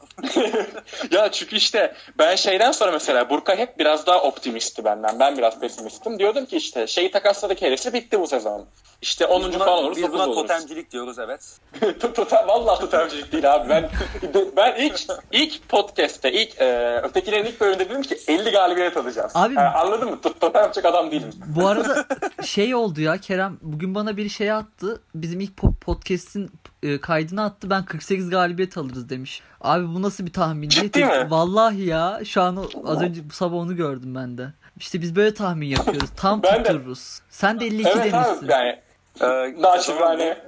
ya çünkü işte ben şeyden sonra mesela Burkay hep biraz daha optimistti benden. Ben biraz pesimistim. Diyordum ki işte şeyi takasladık herisi bitti bu sezon. İşte 10. Biz buna, falan oluruz, biz 9 buna oluruz. totemcilik diyoruz evet. Totem, vallahi totemcilik değil abi. Ben ben ilk ilk podcast'te ilk e, ötekilerin ilk bölümünde dedim ki 50 galibiyet alacağız. Abi- Ha, anladın mı? Tot- Totem yapacak adam değilim. Bu arada şey oldu ya Kerem bugün bana bir şey attı. Bizim ilk po- podcast'in e, kaydını attı. Ben 48 galibiyet alırız demiş. Abi bu nasıl bir tahmin diye. Ciddi mi? Vallahi ya şu an az önce bu sabah onu gördüm ben de. İşte biz böyle tahmin yapıyoruz. Tam Ben de- tuttururuz. Sen de 52 Evet demişsin. abi yani Ee, Naçizane.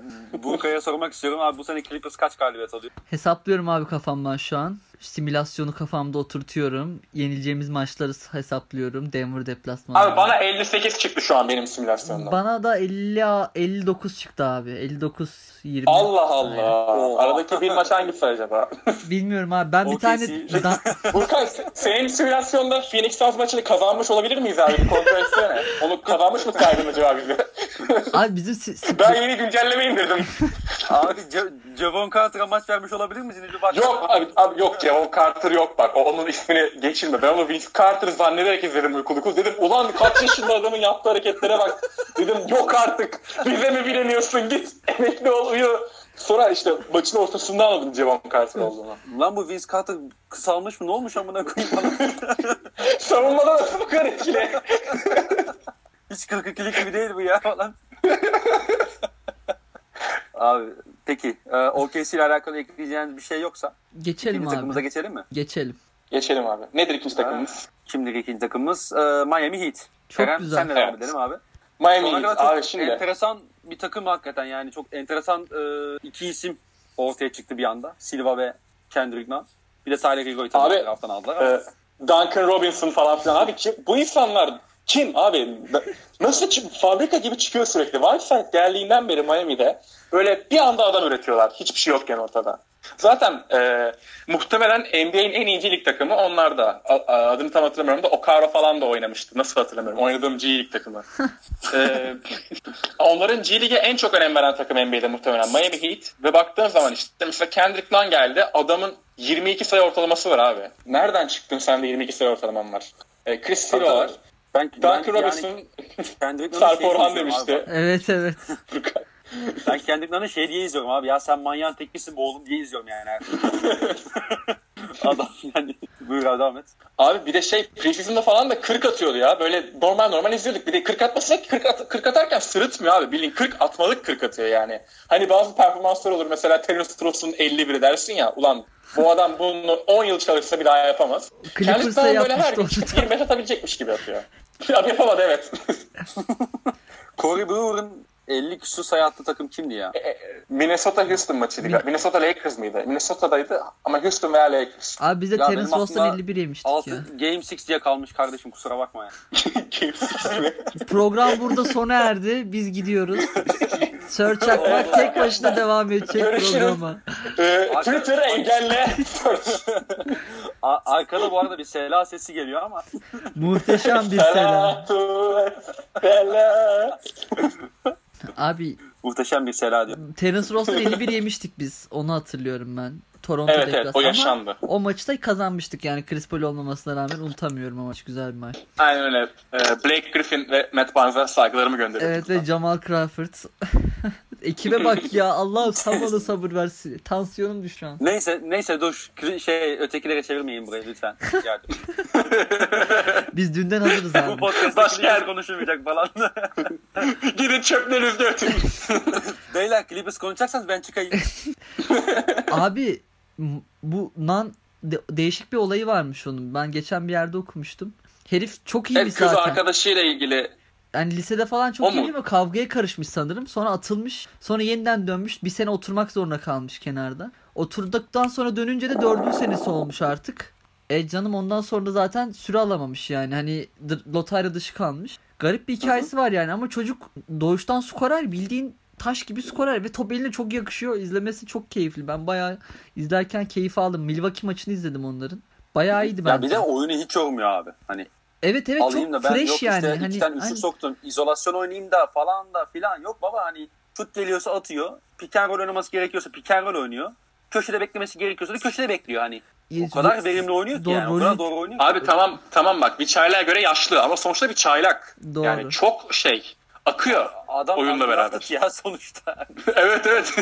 Burkay'a sormak istiyorum abi bu sene Clippers kaç galibiyet alıyor? Hesaplıyorum abi kafamdan şu an. Simülasyonu kafamda oturtuyorum. Yenileceğimiz maçları hesaplıyorum. Denver deplasmanı. Abi bana 58 çıktı şu an benim simülasyonda. Bana da 50 59 çıktı abi. 59 20. Allah Allah. Aynen. Aradaki bir maç hangisi acaba? Bilmiyorum abi. Ben bir tane da- Burkan senin simülasyonda Phoenix Suns maçını kazanmış olabilir miyiz abi? Bir kontrol etsene. Onu kazanmış mı saydın acaba bize? abi bizim si- ben yeni güncelleme indirdim. Abi Javon Carter'a maç vermiş olabilir bak. yok abi, abi yok Javon Carter yok bak. O- Onun ismini geçirme. Ben onu Vince Carter zannederek izledim uykulukuz. Dedim ulan kaç yaşında adamın yaptığı hareketlere bak. Dedim yok artık. Bize mi bileniyorsun git. Emekli ol uyu. Sonra işte maçın ortasında anladım Javon Carter olduğunu. Lan bu Vince Carter kısalmış mı? Ne olmuş amına koyayım bana? Savunmada nasıl bu kadar etkili? Hiç 42'lik gibi değil bu ya falan. Abi peki e, OKC ile alakalı ekleyeceğiniz bir şey yoksa geçelim ikinci takımımıza abi. geçelim mi? Geçelim. Geçelim abi. Nedir ikinci takımımız? Şimdi ikinci takımımız e, Miami Heat. Çok Kerem, güzel. Senle devam Evet. edelim abi. Miami Sonra Heat. çok Abi şimdi. enteresan bir takım hakikaten yani çok enteresan e, iki isim ortaya çıktı bir anda. Silva ve Kendrick Nunn. Bir de Tyler Hero'yu tabii Abi, taraftan aldılar. ama- Ee, Duncan Robinson falan filan. Abi kim, bu insanlar kim abi? Nasıl fabrika gibi çıkıyor sürekli. Whiteside geldiğinden beri Miami'de böyle bir anda adam üretiyorlar. Hiçbir şey yokken ortada. Zaten e, muhtemelen NBA'in en iyi G League takımı onlar da. A- adını tam hatırlamıyorum da Okaro falan da oynamıştı. Nasıl hatırlamıyorum. Oynadığım G League takımı. e, onların G League'e en çok önem veren takım NBA'de muhtemelen Miami Heat. Ve baktığın zaman işte mesela Kendrick Nunn geldi. Adamın 22 sayı ortalaması var abi. Nereden çıktın sen de 22 sayı ortalaman var? E, Chris Tabii, var. Ben, Duncan ben Robinson, yani Kendrick Sarp Orhan demişti. abi. Evet evet. Ben Kendrick Nunn'ı şey diye izliyorum abi. Ya sen manyağın teklisin bu oğlum diye izliyorum yani. Adam yani. Buyur abi devam et. Abi bir de şey preseason'da falan da 40 atıyordu ya. Böyle normal normal izliyorduk. Bir de 40 atmasa 40, at, 40 atarken sırıtmıyor abi. Bildiğin 40 atmalık 40 atıyor yani. Hani bazı performanslar olur. Mesela Terence Ross'un 51'i dersin ya. Ulan bu adam bunu 10 yıl çalışsa bir daha yapamaz. Kendisi böyle her yapmıştı gün onu da. 25 atabilecekmiş gibi atıyor. Abi yapamadı evet. Corey Brewer'ın 50 küsur sayı takım kimdi ya? Minnesota Houston maçıydı. Minnesota Lakers mıydı? Minnesota'daydı ama Houston veya Lakers. Abi biz de Ya Terence Ross'tan aklımda 51 yemiştik 6 ya. Game 6 diye kalmış kardeşim kusura bakma ya. Program burada sona erdi. Biz gidiyoruz. Sir Çakmak tek başına devam edecek Görüşürüz. programa. Ee, Twitter'ı engelle. A- arkada bu arada bir sela sesi geliyor ama. Muhteşem bir selam. Selatü selam. Abi Muhteşem bir diyor. Terence Ross'tan 51 yemiştik biz. Onu hatırlıyorum ben. Toronto Evet evet o yaşandı. Ama o maçta kazanmıştık yani Chris Paul olmamasına rağmen unutamıyorum o maç. Güzel bir maç. Aynen öyle. Ee, Blake Griffin ve Matt Barnes'a saygılarımı gönderiyorum. Evet ve Jamal Crawford. Ekibe bak ya Allah'ım sen bana sabır versin. Tansiyonum düştü şu an. Neyse neyse dur şey ötekilere çevirmeyin burayı lütfen. Biz dünden hazırız bu abi. podcast'ta Başka yer- konuşulmayacak falan. Gidin çöplerinizi ötün. Beyler Clippers konuşacaksanız ben çıkayım. Abi bu nan de- değişik bir olayı varmış onun. Ben geçen bir yerde okumuştum. Herif çok iyi bir evet, kız zaten. arkadaşıyla ilgili Yani lisede falan çok O iyi değil mi? Kavgaya karışmış sanırım. Sonra atılmış. Sonra yeniden dönmüş. Bir sene oturmak zorunda kalmış kenarda. Oturduktan sonra dönünce de dördüncü senesi olmuş artık. E canım ondan sonra da zaten süre alamamış yani. Hani lotarya dışı kalmış. Garip bir hikayesi var yani ama çocuk doğuştan skorer bildiğin taş gibi skorer ve top eline çok yakışıyor. İzlemesi çok keyifli. Ben bayağı izlerken keyif aldım. Milwaukee maçını izledim onların. Bayağı iyiydi bence. ya bir de oyunu hiç yormuyor abi. Hani evet evet alayım çok da ben fresh yok yani. işte hani, iki tane üçlük aynen. soktum. İzolasyon oynayayım da falan da filan. Yok baba hani şut geliyorsa atıyor. Pick and roll oynaması gerekiyorsa pick and roll oynuyor. Köşede beklemesi gerekiyorsa da köşede bekliyor hani. O kadar verimli oynuyor ki Doğru, yani. O kadar doğru oynuyor. Abi tamam tamam bak bir çaylağa göre yaşlı ama sonuçta bir çaylak. Doğru. Yani çok şey akıyor. Adam oyunla beraber. ya sonuçta. evet evet.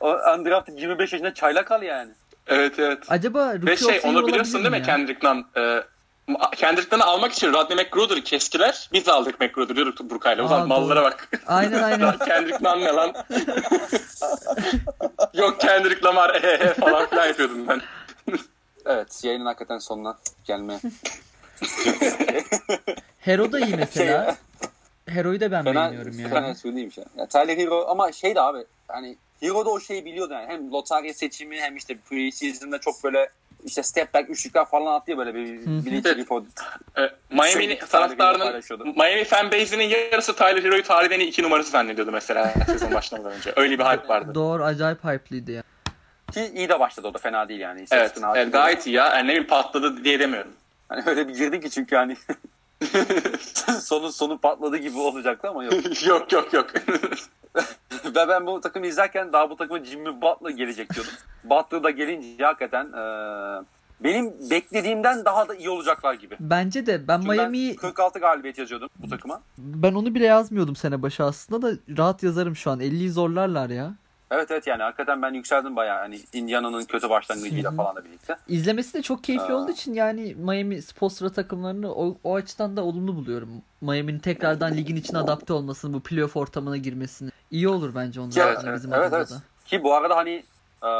o undrafted 25 yaşında çaylak al yani. evet evet. Acaba Rookie Ve şey onu biliyorsun değil mi ya? Kendrick Nunn? Ee, Kendrick Nunn'ı almak için Rodney McGruder'ı kestiler. Biz aldık McGruder'ı diyorduk Burkay'la. Aa, Ulan mallara doğru. bak. Aynen aynen. Lan Kendrick Nunn ne lan? Yok Kendrick Lamar ehehe falan filan yapıyordum ben. Evet yayının hakikaten sonuna gelmeye. Hero da iyi mesela. Şey- Hero'yu da ben Fena, beğeniyorum yani. fena söyleyeyim şey. Ya, Tyler Hero ama şey de abi hani Hero da o şeyi biliyordu yani. Hem lotarya seçimi hem işte preseason'da çok böyle işte step back üçlükler falan attı ya böyle bir bilinçli bir Miami'nin Sürekli taraftarının. Miami fanbase'inin yarısı Tyler Hero'yu tarihten iki numarası zannediyordu mesela sezon başlamadan önce. Öyle bir hype vardı. Doğru acayip hype'lıydı ya. Ki iyi de başladı o da fena değil yani. Evet, evet gayet iyi ya. Yani ne bileyim patladı diye demiyorum. Hani öyle bir girdi ki çünkü hani sonu sonu patladı gibi olacaktı ama yok. yok yok yok. Ve ben bu takımı izlerken daha bu takıma Jimmy Butler gelecek diyordum. Butler da gelince hakikaten eee, benim beklediğimden daha da iyi olacaklar gibi. Bence de ben Çünkü Miami'yi ben 46 galibiyet yazıyordum bu takıma. ben onu bile yazmıyordum sene başı aslında da rahat yazarım şu an. 50'yi zorlarlar ya. Evet evet yani hakikaten ben yükseldim bayağı hani Indiana'nın kötü başlangıcıyla falan da birlikte. İzlemesi de çok keyifli Aa. olduğu için yani Miami Spolstra takımlarını o, o açıdan da olumlu buluyorum. Miami'nin tekrardan ligin içine adapte olmasını, bu playoff ortamına girmesini. iyi olur bence onlar Evet, evet, bizim evet, evet. da. Ki bu arada hani e,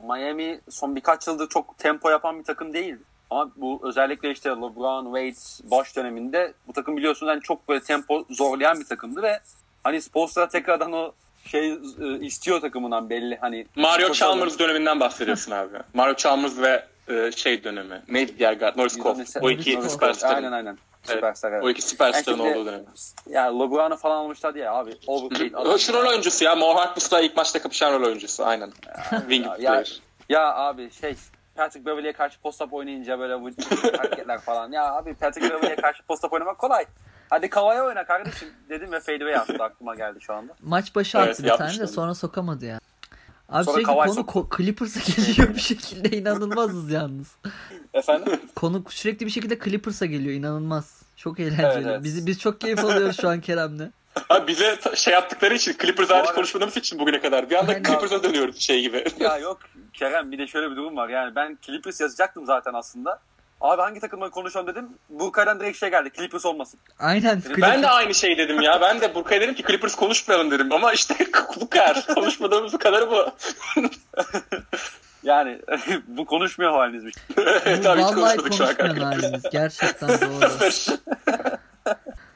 Miami son birkaç yıldır çok tempo yapan bir takım değildi. Ama bu özellikle işte LeBron, Wade baş döneminde bu takım biliyorsunuz hani çok böyle tempo zorlayan bir takımdı ve hani Spolstra tekrardan o şey e, istiyor takımından belli hani. Mario Chalmers döneminden bahsediyorsun abi. Mario Chalmers ve e, şey dönemi. Neydi diğer guard? Norris Cole. Mesela- O iki süperstarın. Aynen aynen. Süperstar evet. O iki süperstarın Yani olduğu dönem. Ya LeBron'u falan almışlar diye abi. Overpaid şu rol oyuncusu ya. Mo Harkless'la ilk maçta kapışan rol oyuncusu. Aynen. Wing ya- player. Ya abi şey Patrick Beverley'e karşı post-up oynayınca böyle bu hareketler falan. Ya abi Patrick Beverley'e karşı post-up oynamak kolay. Hadi kavaya oyna kardeşim dedim ve fadeaway attı aklıma geldi şu anda. Maç başı Evet, attı bir tane de sonra sokamadı ya. Abi Sonra sürekli konu ko- Clippers'a geliyor bir şekilde inanılmazız yalnız. Efendim? Konu sürekli bir şekilde Clippers'a geliyor inanılmaz. Çok eğlenceli. Evet, evet. Biz, biz çok keyif alıyoruz şu an Kerem'le. Abi bize şey yaptıkları için Clippers hariç konuşmadığımız için bugüne kadar. Bir anda Aynen. Clippers'a dönüyoruz şey gibi. ya yok Kerem bir de şöyle bir durum var. Yani ben Clippers yazacaktım zaten aslında. Abi hangi takımla konuşalım dedim. Burkay'dan direkt şey geldi. Clippers olmasın. Aynen. Ben de aynı şey dedim ya. Ben de Burkay'a dedim ki Clippers konuşmayalım dedim. Ama işte bu kadar. Konuşmadığımız kadar bu. Yani bu konuşmuyor halinizmiş. evet abi Vallahi kanka. halimiz. Gerçekten doğru.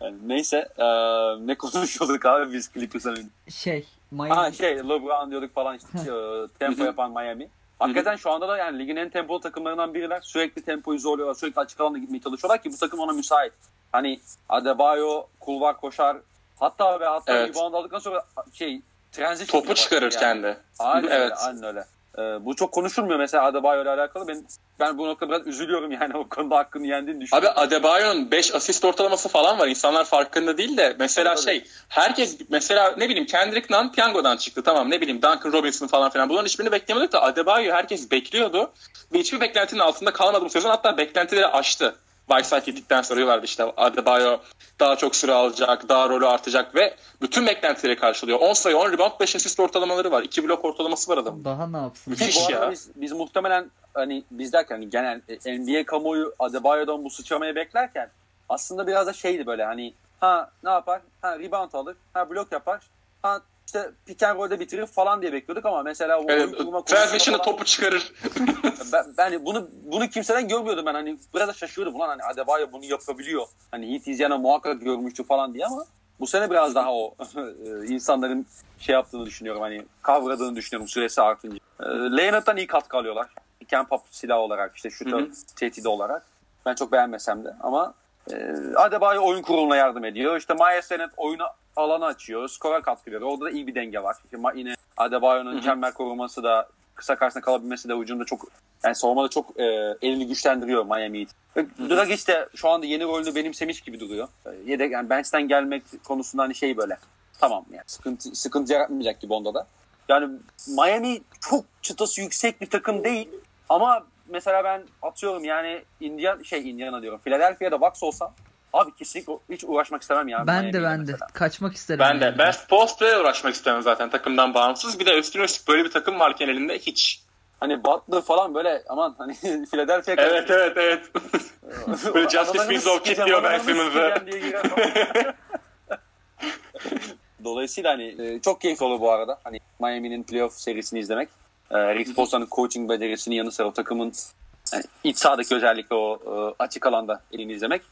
Yani neyse eee, ne konuşuyorduk abi biz Clippers'ın. Şey. Miami. Ha şey LeBron diyorduk falan işte eee, tempo yapan Miami. Hakikaten şu anda da yani ligin en tempolu takımlarından biriler. Sürekli tempoyu zorluyorlar. Sürekli açık alanda gitmeye çalışıyorlar ki bu takım ona müsait. Hani Adebayo, kulvar koşar. Hatta ve hatta Evet. rebound aldıktan sonra şey transition Topu çıkarır kendi. Aynen öyle, Evet. aynen öyle. Ee, bu çok konuşulmuyor mesela Adebayo ile alakalı. Ben ben bu noktada biraz üzülüyorum yani o konuda hakkını yendiğini Abi düşünüyorum. Adebayo'nun 5 asist ortalaması falan var. İnsanlar farkında değil de mesela Tabii, şey herkes mesela ne bileyim Kendrick Nunn piyangodan çıktı tamam ne bileyim Duncan Robinson falan filan. Bunların hiçbirini beklemiyorduk da Adebayo herkes bekliyordu. Ve hiçbir beklentinin altında kalmadı bu sezon. Hatta beklentileri aştı. Whiteside gittikten sonra diyorlardı işte Adebayo daha çok süre alacak, daha rolü artacak ve bütün beklentileri karşılıyor. 10 sayı, 10 rebound, 5 asist ortalamaları var. 2 blok ortalaması var adamın. Daha ne yapsın? Müthiş. ya. biz, biz muhtemelen hani biz derken hani genel e, NBA kamuoyu Adebayo'dan bu sıçramayı beklerken aslında biraz da şeydi böyle hani ha ne yapar? Ha rebound alır, ha blok yapar, ha işte pick and roll'de bitirir falan diye bekliyorduk ama mesela Evet, Transition'da falan- topu çıkarır. ben, ben bunu bunu kimseden görmüyordum ben hani biraz da şaşıyordum ulan hani Adebayo bunu yapabiliyor. Hani izleyene muhakkak görmüştü falan diye ama bu sene biraz daha o e, insanların şey yaptığını düşünüyorum hani kavradığını düşünüyorum süresi artınca. E, Leonard'dan iyi katkı alıyorlar. Camp up silah olarak işte hı. tehdidi olarak. Ben çok beğenmesem de ama e, Adebayo oyun kuruluna yardım ediyor. İşte Myers Leonard oyunu alanı açıyor. Skora katkı veriyor. Orada da iyi bir denge var. Ma- yine Adebayo'nun çember koruması da kısa karşısında kalabilmesi de hücumda çok yani savunmada çok e, elini güçlendiriyor Miami Heat. Ve Dragic de şu anda yeni rolünü benimsemiş gibi duruyor. E, yedek yani bench'ten gelmek konusunda hani şey böyle. Tamam yani sıkıntı sıkıntı yaratmayacak gibi onda da. Yani Miami çok çıtası yüksek bir takım değil ama mesela ben atıyorum yani Indiana şey Indiana diyorum. Philadelphia'da Bucks olsam abi kesinlikle hiç uğraşmak istemem ya. Ben de ben de. mesela. Kaçmak isterim. Ben de. yani. Ben Post'la uğraşmak istemem zaten takımdan bağımsız. Bir de üstüne üstlük böyle bir takım varken elinde hiç. Hani Butler falan böyle aman hani Philadelphia Evet evet evet. Böyle Justice Winslow sikeceğim, kilitliyor Ben falan. Dolayısıyla hani e, çok keyifli olur bu arada. Hani Miami'nin playoff serisini izlemek. E, Rick Spolstra'nın coaching becerisinin yanı sıra o takımın yani iç sahadaki özellikle o e, açık alanda elini izlemek.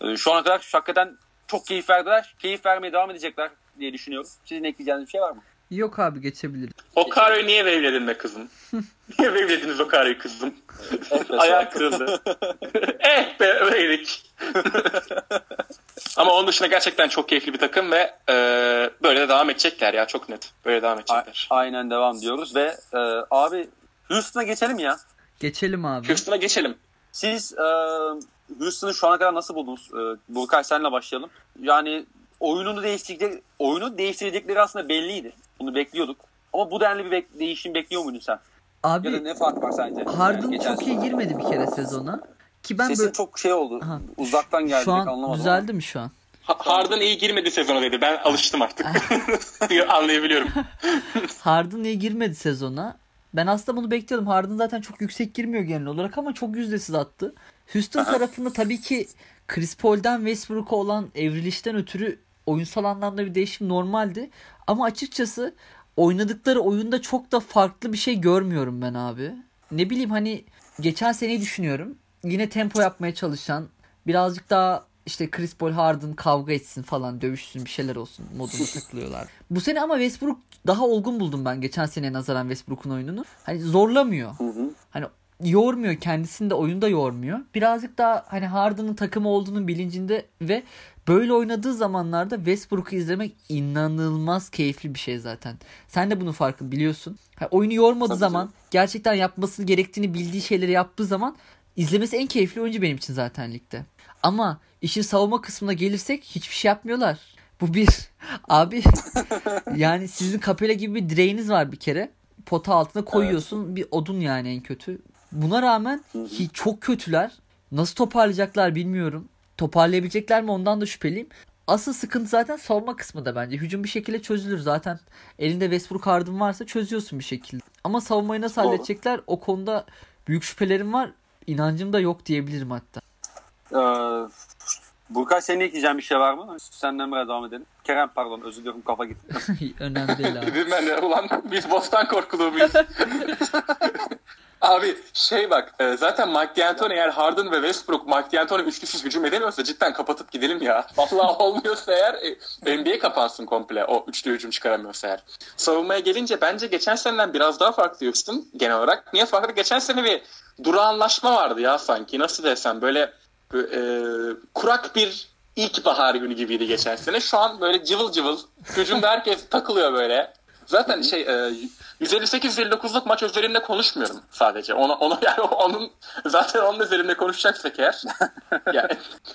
E, şu ana kadar hakikaten çok keyif verdiler. Keyif vermeye devam edecekler diye düşünüyorum. Sizin ekleyeceğiniz bir şey var mı? Yok abi geçebilir. Okaro'yu niye wave'ledin be kızım? niye wave'lediniz Okaro'yu kızım? Ayağı kırıldı. eh be öyleydik. Ama onun dışında gerçekten çok keyifli bir takım ve e, böyle de devam edecekler ya çok net. Böyle devam A- edecekler. aynen devam diyoruz ve e, abi Houston'a geçelim ya. Geçelim abi. Houston'a geçelim. Siz e, Houston'ı şu ana kadar nasıl buldunuz? E, Burkay senle başlayalım. Yani oyununu değiştirecek, oyunu değiştirecekleri aslında belliydi. Bunu bekliyorduk. Ama bu denli bir bek- değişim bekliyor muydun sen? Ya da Abi ne fark var sence? Harden Yani çok iyi girmedi bir kere sezona. Ki ben Sesin böyle çok şey oldu. Aha. Uzaktan geldi. şu an anlamadım. düzeldi mi şu an? Ha- Harden iyi girmedi sezona dedi. Ben alıştım artık. Anlayabiliyorum. Harden iyi girmedi sezona. Ben aslında bunu bekliyordum. Harden zaten çok yüksek girmiyor genel olarak ama çok yüzdesiz attı. Houston tarafında tabii ki Chris Paul'den Westbrook'a olan evrilişten ötürü oyunsal anlamda bir değişim normaldi. Ama açıkçası oynadıkları oyunda çok da farklı bir şey görmüyorum ben abi. Ne bileyim hani geçen seneyi düşünüyorum. Yine tempo yapmaya çalışan birazcık daha işte Chris Paul Harden kavga etsin falan dövüşsün bir şeyler olsun moduna takılıyorlar. Bu sene ama Westbrook daha olgun buldum ben geçen seneye nazaran Westbrook'un oyununu. Hani zorlamıyor. Hı hı. Hani yormuyor kendisini de oyunda yormuyor. Birazcık daha hani Harden'ın takımı olduğunun bilincinde ve böyle oynadığı zamanlarda Westbrook'u izlemek inanılmaz keyifli bir şey zaten. Sen de bunun farkı biliyorsun. Ha, oyunu yormadığı Tabii zaman canım. gerçekten yapması gerektiğini bildiği şeyleri yaptığı zaman izlemesi en keyifli oyuncu benim için zaten ligde. Ama işin savunma kısmına gelirsek hiçbir şey yapmıyorlar. Bu bir. Abi yani sizin Capella gibi bir direğiniz var bir kere. Pota altına koyuyorsun bir odun yani en kötü. Buna rağmen hiç çok kötüler. Nasıl toparlayacaklar bilmiyorum. Toparlayabilecekler mi ondan da şüpheliyim. Asıl sıkıntı zaten savunma kısmında bence. Hücum bir şekilde çözülür. Zaten elinde Westbrook Harden varsa çözüyorsun bir şekilde. Ama savunmayı nasıl Doğru. halledecekler o konuda büyük şüphelerim var. İnancım da yok diyebilirim hatta. Ee, Burkay senin ekleyeceğin bir şey var mı? Senden biraz devam edelim. Kerem pardon özür diliyorum kafa gitti. Önemli değil abi. Dedim ben de ulan biz bostan korkulu muyuz? Abi şey bak e, zaten Mike D'Antoni eğer Harden ve Westbrook Mike D'Antoni üçlüsüz hücum edemiyorsa cidden kapatıp gidelim ya. Vallahi olmuyorsa eğer e, NBA kapansın komple o üçlü hücum çıkaramıyorsa eğer. Savunmaya gelince bence geçen seneden biraz daha farklı Houston genel olarak. Niye farklı? Geçen sene bir durağanlaşma vardı ya sanki nasıl desem böyle e, kurak bir ilkbahar günü gibiydi geçen sene. Şu an böyle cıvıl cıvıl hücumda herkes takılıyor böyle. Zaten şey e, 158-59'luk maç üzerinde konuşmuyorum sadece. Ona, ona yani onun zaten onun üzerinde konuşacaksak eğer. yani,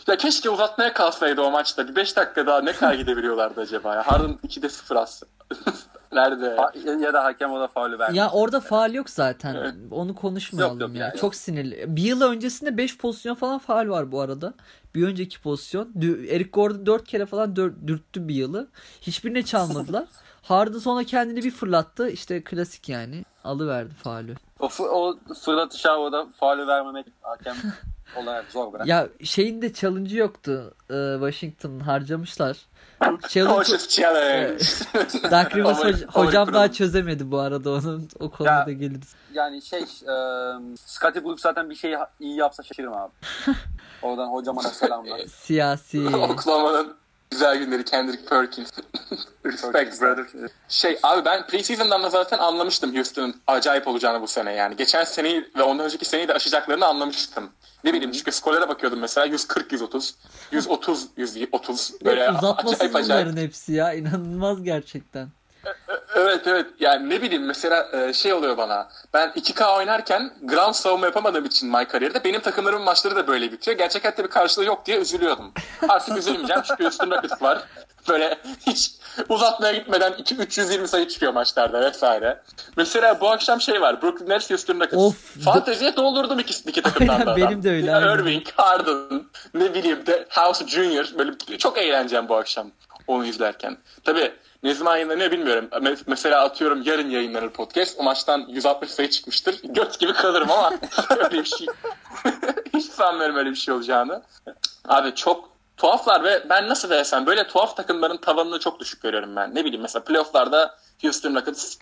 ya keşke uzatmaya kalsaydı o maçta. Bir 5 dakika daha ne kadar gidebiliyorlardı acaba ya. Harden 2'de 0 atsın. Nerede? Ya da hakem o da faulü verdi. Ya orada faal yok zaten. Onu konuşmayalım Yok, yok ya. ya, yok. Çok sinirli. Bir yıl öncesinde 5 pozisyon falan faal var bu arada. Bir önceki pozisyon. Eric Gordon 4 kere falan dör- dürttü bir yılı. Hiçbirine çalmadılar. Harden sonra kendini bir fırlattı. İşte klasik yani. Alıverdi faulü. O, o fırlatış havada faulü vermemek hakem olarak zor bırak. Ya şeyin de challenge'ı yoktu. Ee, Washington harcamışlar. Challenge challenge. Dark Rivers hoc- hocam daha çözemedi bu arada onun. O konuda Ya- geliriz. Yani şey e, Scottie Brooks zaten bir şeyi iyi yapsa şaşırırım abi. Oradan hocama da selamlar. Siyasi. Oklahoma'nın güzel günleri Kendrick Perkins. Respect brother. Şey abi ben preseason'dan da zaten anlamıştım Houston'ın acayip olacağını bu sene yani. Geçen seneyi ve ondan önceki seneyi de aşacaklarını anlamıştım. Ne bileyim çünkü skorlara bakıyordum mesela 140 130 130 130 böyle Uzatması acayip acayip. bunların hepsi ya. İnanılmaz gerçekten. Evet evet yani ne bileyim mesela e, şey oluyor bana ben 2K oynarken ground savunma yapamadığım için my kariyerde benim takımlarımın maçları da böyle bitiyor. Gerçek hayatta bir karşılığı yok diye üzülüyordum. Artık üzülmeyeceğim çünkü üstün rakıt var. Böyle hiç uzatmaya gitmeden 2 320 sayı çıkıyor maçlarda vesaire. Mesela bu akşam şey var Brooklyn Nets Houston Rockets. Of. Fanteziye doldurdum iki, iki takımdan da. benim de öyle, aynen. Irving, Harden, ne bileyim de House Junior. Böyle çok eğleneceğim bu akşam onu izlerken. Tabii ne zaman yayınlanıyor bilmiyorum. Me- Mesela atıyorum yarın yayınlanır podcast. O maçtan 160 sayı çıkmıştır. Göt gibi kalırım ama öyle bir şey. Hiç sanmıyorum öyle bir şey olacağını. Abi çok tuhaflar ve ben nasıl desem böyle tuhaf takımların tavanını çok düşük görüyorum ben. Ne bileyim mesela playofflarda Houston Rockets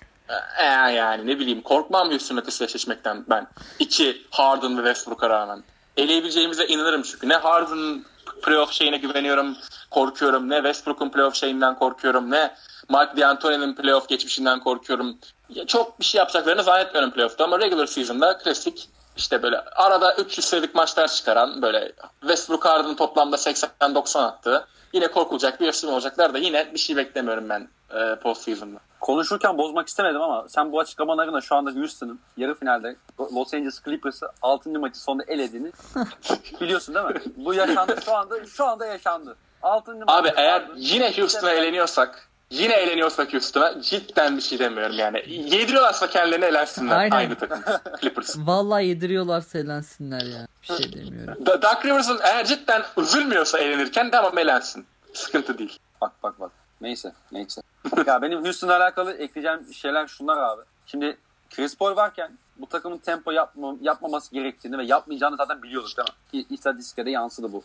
e, yani ne bileyim korkmam Houston Rockets'la eşleşmekten ben. İki Harden ve Westbrook'a rağmen. Eleyebileceğimize inanırım çünkü. Ne Harden'ın playoff şeyine güveniyorum, korkuyorum. Ne Westbrook'un playoff şeyinden korkuyorum. Ne Mark D'Antoni'nin playoff geçmişinden korkuyorum. Ya çok bir şey yapacaklarını zannetmiyorum playoff'ta ama regular season'da klasik işte böyle arada 300 sayılık maçlar çıkaran böyle Westbrook Harden toplamda 80-90 attı. Yine korkulacak bir yarışma olacaklar da yine bir şey beklemiyorum ben e, post season'da. Konuşurken bozmak istemedim ama sen bu açıklamalarına şu anda Houston'ın yarı finalde Los Angeles Clippers'ı 6. maçı sonunda elediğini biliyorsun değil mi? Bu yaşandı şu anda şu anda yaşandı. 6. Abi eğer yine Houston'a eleniyorsak yine eleniyorsak Houston'a cidden bir şey demiyorum yani. Yediriyorlarsa kendilerini elensinler Aynen. aynı takım Clippers. Vallahi yediriyorlarsa eğlensinler ya. Bir şey demiyorum. Da- Doug Rivers'ın eğer cidden üzülmüyorsa elenirken tamam elensin. Sıkıntı değil. Bak bak bak. Neyse neyse. ya benim Houston'la alakalı ekleyeceğim şeyler şunlar abi. Şimdi Chris Paul varken bu takımın tempo yapma, yapmaması gerektiğini ve yapmayacağını zaten biliyorduk değil mi? İstatistiklere yansıdı bu.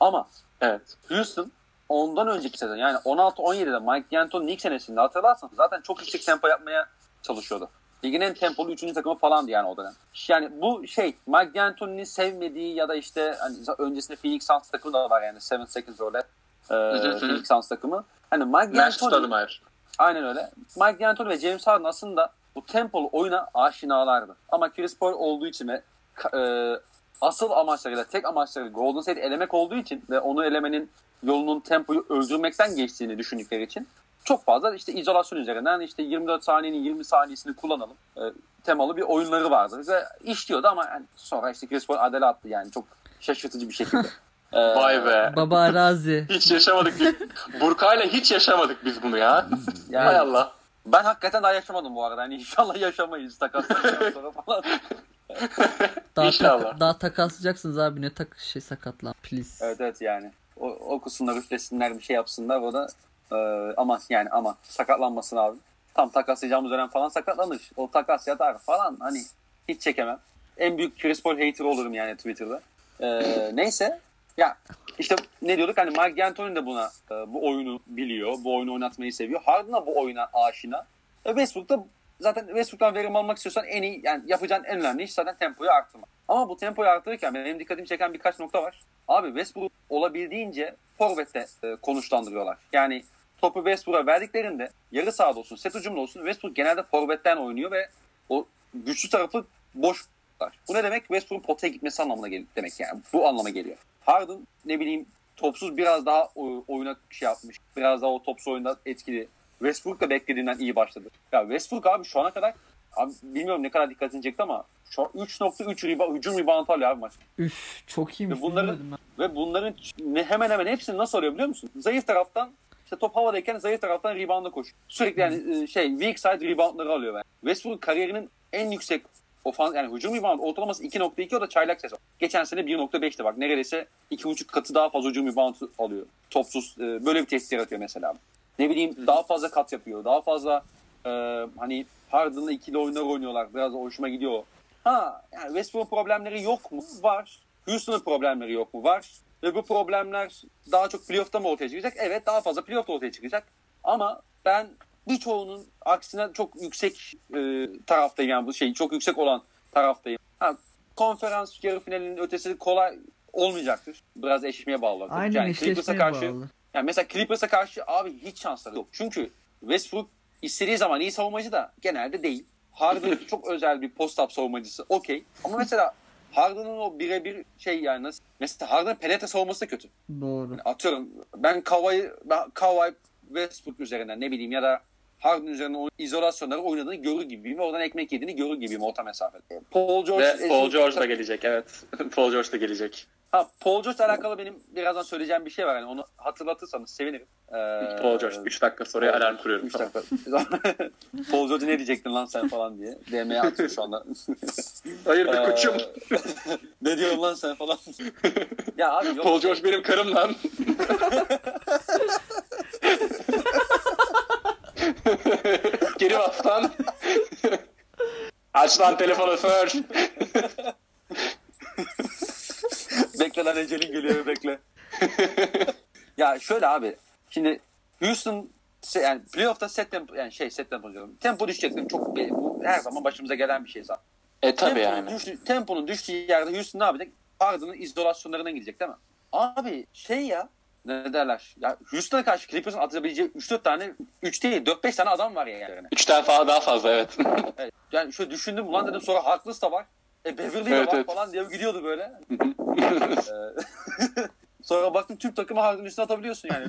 Ama Evet. Houston ondan önceki sezon yani 16-17'de Mike D'Antoni'nin ilk senesinde hatırlarsanız zaten çok yüksek tempo yapmaya çalışıyordu. Ligin en tempolu 3. takımı falandı yani o dönem. Yani bu şey Mike D'Antoni'nin sevmediği ya da işte hani öncesinde Phoenix Suns takımı da var yani 7 Seconds öyle. Ee. Phoenix Suns takımı. Hani Mike D'Antoni. Aynen öyle. Mike D'Antoni ve James Harden aslında bu tempolu oyuna aşinalardı. Ama Chris Paul olduğu için ve e, asıl amaçlarıyla tek amaçları Golden State elemek olduğu için ve onu elemenin yolunun tempoyu öldürmekten geçtiğini düşündükleri için çok fazla işte izolasyon üzerinden işte 24 saniyenin 20 saniyesini kullanalım e, temalı bir oyunları vardı. Ve işliyordu ama yani sonra işte Chris Paul adele attı yani çok şaşırtıcı bir şekilde. E, Vay be. Baba arazi. Hiç yaşamadık. biz. Burkay'la hiç yaşamadık biz bunu ya. Yani- Hay Allah. Ben hakikaten daha yaşamadım bu arada. Hani inşallah yaşamayız takaslardan sonra falan. Daha, İnşallah. tak- daha takaslayacaksınız abi ne tak şey sakatlan please. Evet evet yani. O, okusunlar, üflesinler, bir şey yapsınlar. O da e, ama yani ama sakatlanmasın abi. Tam takaslayacağımız dönem falan sakatlanır. O takas yatar falan hani hiç çekemem. En büyük Chris Paul hater olurum yani Twitter'da. E, neyse ya işte ne diyorduk hani Mike D'Antoni de buna e, bu oyunu biliyor. Bu oyunu oynatmayı seviyor. Harden da bu oyuna aşina. E, Westbrook da zaten Westbrook'tan verim almak istiyorsan en iyi yani yapacağın en önemli iş zaten tempoyu arttırmak. Ama bu tempoyu arttırırken benim dikkatimi çeken birkaç nokta var. Abi Westbrook olabildiğince forvette e, konuşlandırıyorlar. Yani topu Westbrook'a verdiklerinde yarı sahada olsun, set ucumda olsun Westbrook genelde forvetten oynuyor ve o güçlü tarafı boş. Bu ne demek? Westbrook'un potaya gitmesi anlamına geliyor demek yani. Bu anlama geliyor. Harden ne bileyim topsuz biraz daha oyuna şey yapmış. Biraz daha o topsuz oyunda etkili. Westbrook da beklediğinden iyi başladı. Ya Westbrook abi şu ana kadar abi bilmiyorum ne kadar dikkatini çekti ama şu an 3.3 riba, hücum rebound alıyor abi maç. Üf çok iyiymiş. Ve bunları- bilmiyordum ben. Ve bunların ne- hemen hemen hepsini nasıl alıyor biliyor musun? Zayıf taraftan işte top havadayken zayıf taraftan rebound'a koş. Sürekli yani e, şey weak side reboundları alıyor ben. Westbrook kariyerinin en yüksek ofans yani hücum rebound ortalaması 2.2 o da çaylak sezon. Geçen sene 1.5'ti bak neredeyse 2.5 katı daha fazla hücum rebound alıyor. Topsuz e, böyle bir test yaratıyor mesela. Ne bileyim daha fazla kat yapıyor. Daha fazla e, hani Harden'la ikili oyunlar oynuyorlar. Biraz hoşuma gidiyor. Ha yani Westbrook problemleri yok mu? Var. Houston'ın problemleri yok mu? Var. Ve bu problemler daha çok playoff'ta mı ortaya çıkacak? Evet daha fazla playoff'ta ortaya çıkacak. Ama ben birçoğunun aksine çok yüksek e, taraftayım yani bu şey çok yüksek olan taraftayım. Ha, konferans yarı finalinin ötesi kolay olmayacaktır. Biraz eşleşmeye bağlı. Aynen yani Clippers'a karşı bağlı. Yani mesela Clippers'a karşı abi hiç şansları yok. Çünkü Westbrook istediği zaman iyi savunmacı da genelde değil. Harden çok özel bir post-up savunmacısı. Okey. Ama mesela Harden'ın o birebir şey yani nasıl? Mesela Harden'ın penetre savunması da kötü. Doğru. Yani atıyorum ben Kawhi, ben Kawhi Westbrook üzerinden ne bileyim ya da Harden üzerinden o izolasyonları oynadığını görür gibiyim ve oradan ekmek yediğini görür gibiyim orta mesafede. Paul George, Ve Paul George da gelecek evet. Paul George da gelecek. Ha, Paul George'la alakalı benim birazdan söyleyeceğim bir şey var. Yani onu hatırlatırsanız sevinirim. Ee, Paul George 3 dakika sonra alarm kuruyorum. Üç Tamam. dakika. Paul George ne diyecektin lan sen falan diye. DM'ye atıyor şu anda. Hayırdır Ee, koçum? ne diyorsun lan sen falan. ya abi yok. Paul George benim karım lan. Geri bas lan. Aç lan telefonu sor. bekle lan Ecel'in geliyor bekle. ya şöyle abi. Şimdi Houston yani playoff'ta set tempo yani şey set tempo diyorum. Tempo düşecektir. Çok bu her zaman başımıza gelen bir şey zaten. E tabi Temponun yani. düştüğü- temponun düştüğü yerde Houston ne yapacak? Harden'ın izolasyonlarına gidecek değil mi? Abi şey ya ne derler? Ya Houston'a karşı Clippers'ın atabileceği 3-4 tane 3 değil 4-5 tane adam var ya yani. Üçten falan daha fazla evet. Evet. Yani şöyle düşündüm ulan dedim sonra Harkless da var. E Beverly Evet, var evet. falan diye gidiyordu böyle. Ee, sonra baktım tüm takımı Harden üstüne atabiliyorsun yani.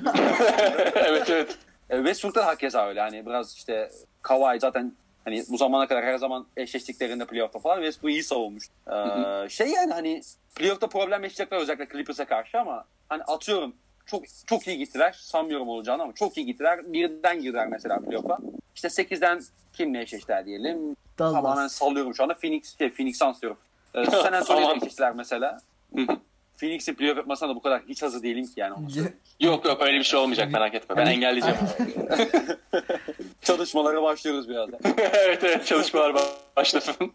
evet evet. E, Westbrook'ta da hakeza öyle. Hani biraz işte Kawhi zaten hani bu zamana kadar her zaman eşleştiklerinde playoff'ta falan Westbrook iyi savunmuş. Ee, şey yani hani playoff'ta problem yaşayacaklar özellikle Clippers'a karşı ama hani atıyorum çok çok iyi gittiler. Sanmıyorum olacağını ama çok iyi gittiler. Birden girdiler mesela playoff'a. İşte 8'den kimle eşleştiler diyelim. Tamamen Dallas. sallıyorum şu anda. Phoenix, şey, Phoenix Suns diyorum. Ee, San Antonio'ya eşleştiler mesela. Phoenix'in playoff yapmasına da bu kadar hiç hazır değilim ki yani. onu. Yok yok öyle bir şey olmayacak merak etme. Ben engelleyeceğim. Çalışmalara başlıyoruz birazdan. evet evet çalışmalar başlasın.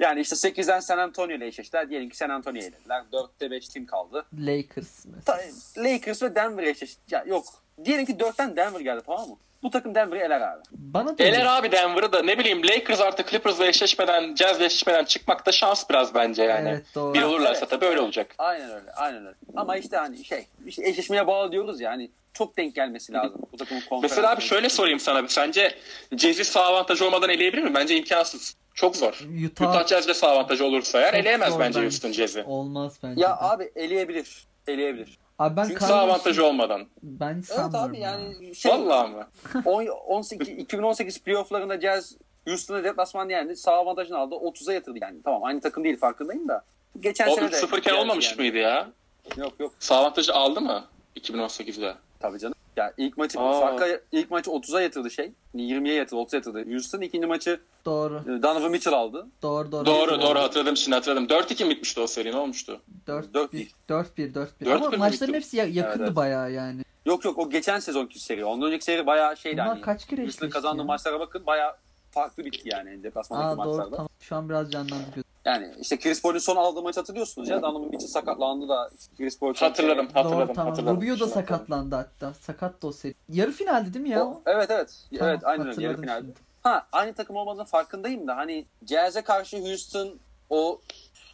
Yani işte 8'den San Antonio ile eşleştiler. Diyelim ki San Antonio'ya elediler. 4'te 5 tim kaldı. Lakers mesela. Ta- Lakers ve Denver eşleşti. Ya yok. Diyelim ki 4'ten Denver geldi tamam mı? Bu takım Denver'ı eler abi. Bana da Eler abi Denver'ı da ne bileyim Lakers artık Clippers'la eşleşmeden, Jazz'le eşleşmeden çıkmak da şans biraz bence yani. Evet, doğru. Bir olurlarsa Evet. tabii öyle olacak. Aynen öyle. Aynen öyle. Ama işte hani şey işte eşleşmeye bağlı diyoruz ya hani çok denk gelmesi lazım. Bu takımın konferans. Mesela abi şöyle sorayım sana. Sence Jazz'i sağ avantajı olmadan eleyebilir mi? Bence imkansız. Çok zor. Utah, Utah Jazz'le sağ avantajı olursa eğer eleyemez bence bence. Houston Jazz'i. olmaz bence. Ya de. abi eleyebilir. Eleyebilir. abi ben çünkü Sağ avantajı olmadan. ben Evet sanmıyorum. abi ya. yani şey Vallahi? 10, 18, 2018 playofflarında Jazz Houston'a deplasman yendi. Sağ avantajını aldı. 30'a yatırdı yani. Tamam aynı takım değil farkındayım da. Geçen O sene de 3-0 iken Jazz olmamış yani. mıydı ya? Yok yok. Sağ avantajı aldı mı? 2018'de. Tabii canım. Ya ilk maçı Aa. farka ilk maçı 30'a yatırdı şey. 20'ye yatırdı, 30'a yatırdı. Houston ikinci maçı Doğru. e, Donovan Mitchell aldı. Doğru doğru. Doğru doğru hatırladım şimdi hatırladım. 4-2 bitmişti o seri ne olmuştu? 4 Dört 1 bir. 4 1 4 1. 4-1 Ama maçların hepsi ya- yakındı Evet, evet. bayağı yani. Yok yok o geçen sezonki seri. Ondan önceki seri bayağı şeydi Bunlar hani. kaç kere eşleşti kazandığı ya? maçlara bakın bayağı farklı bitti yani deplasmandaki Aa doğru maçlarda. tamam. Şu an biraz canlandı gözüm. Yani işte Chris Paul'un son aldığı maçı hatırlıyorsunuz ya. Donovan Mitchell sakatlandı da Chris Paul Hatırladım hatırladım Doğru tamam. hatırladım. Rubio da sakatlandı hatta. Sakat da o seri. Yarı finaldi değil mi ya? O- evet evet. Tamam, evet aynen öyle. Yarı hatırladım final. şimdi. Ha aynı takım olmadığının farkındayım da hani Jazz'e karşı Houston o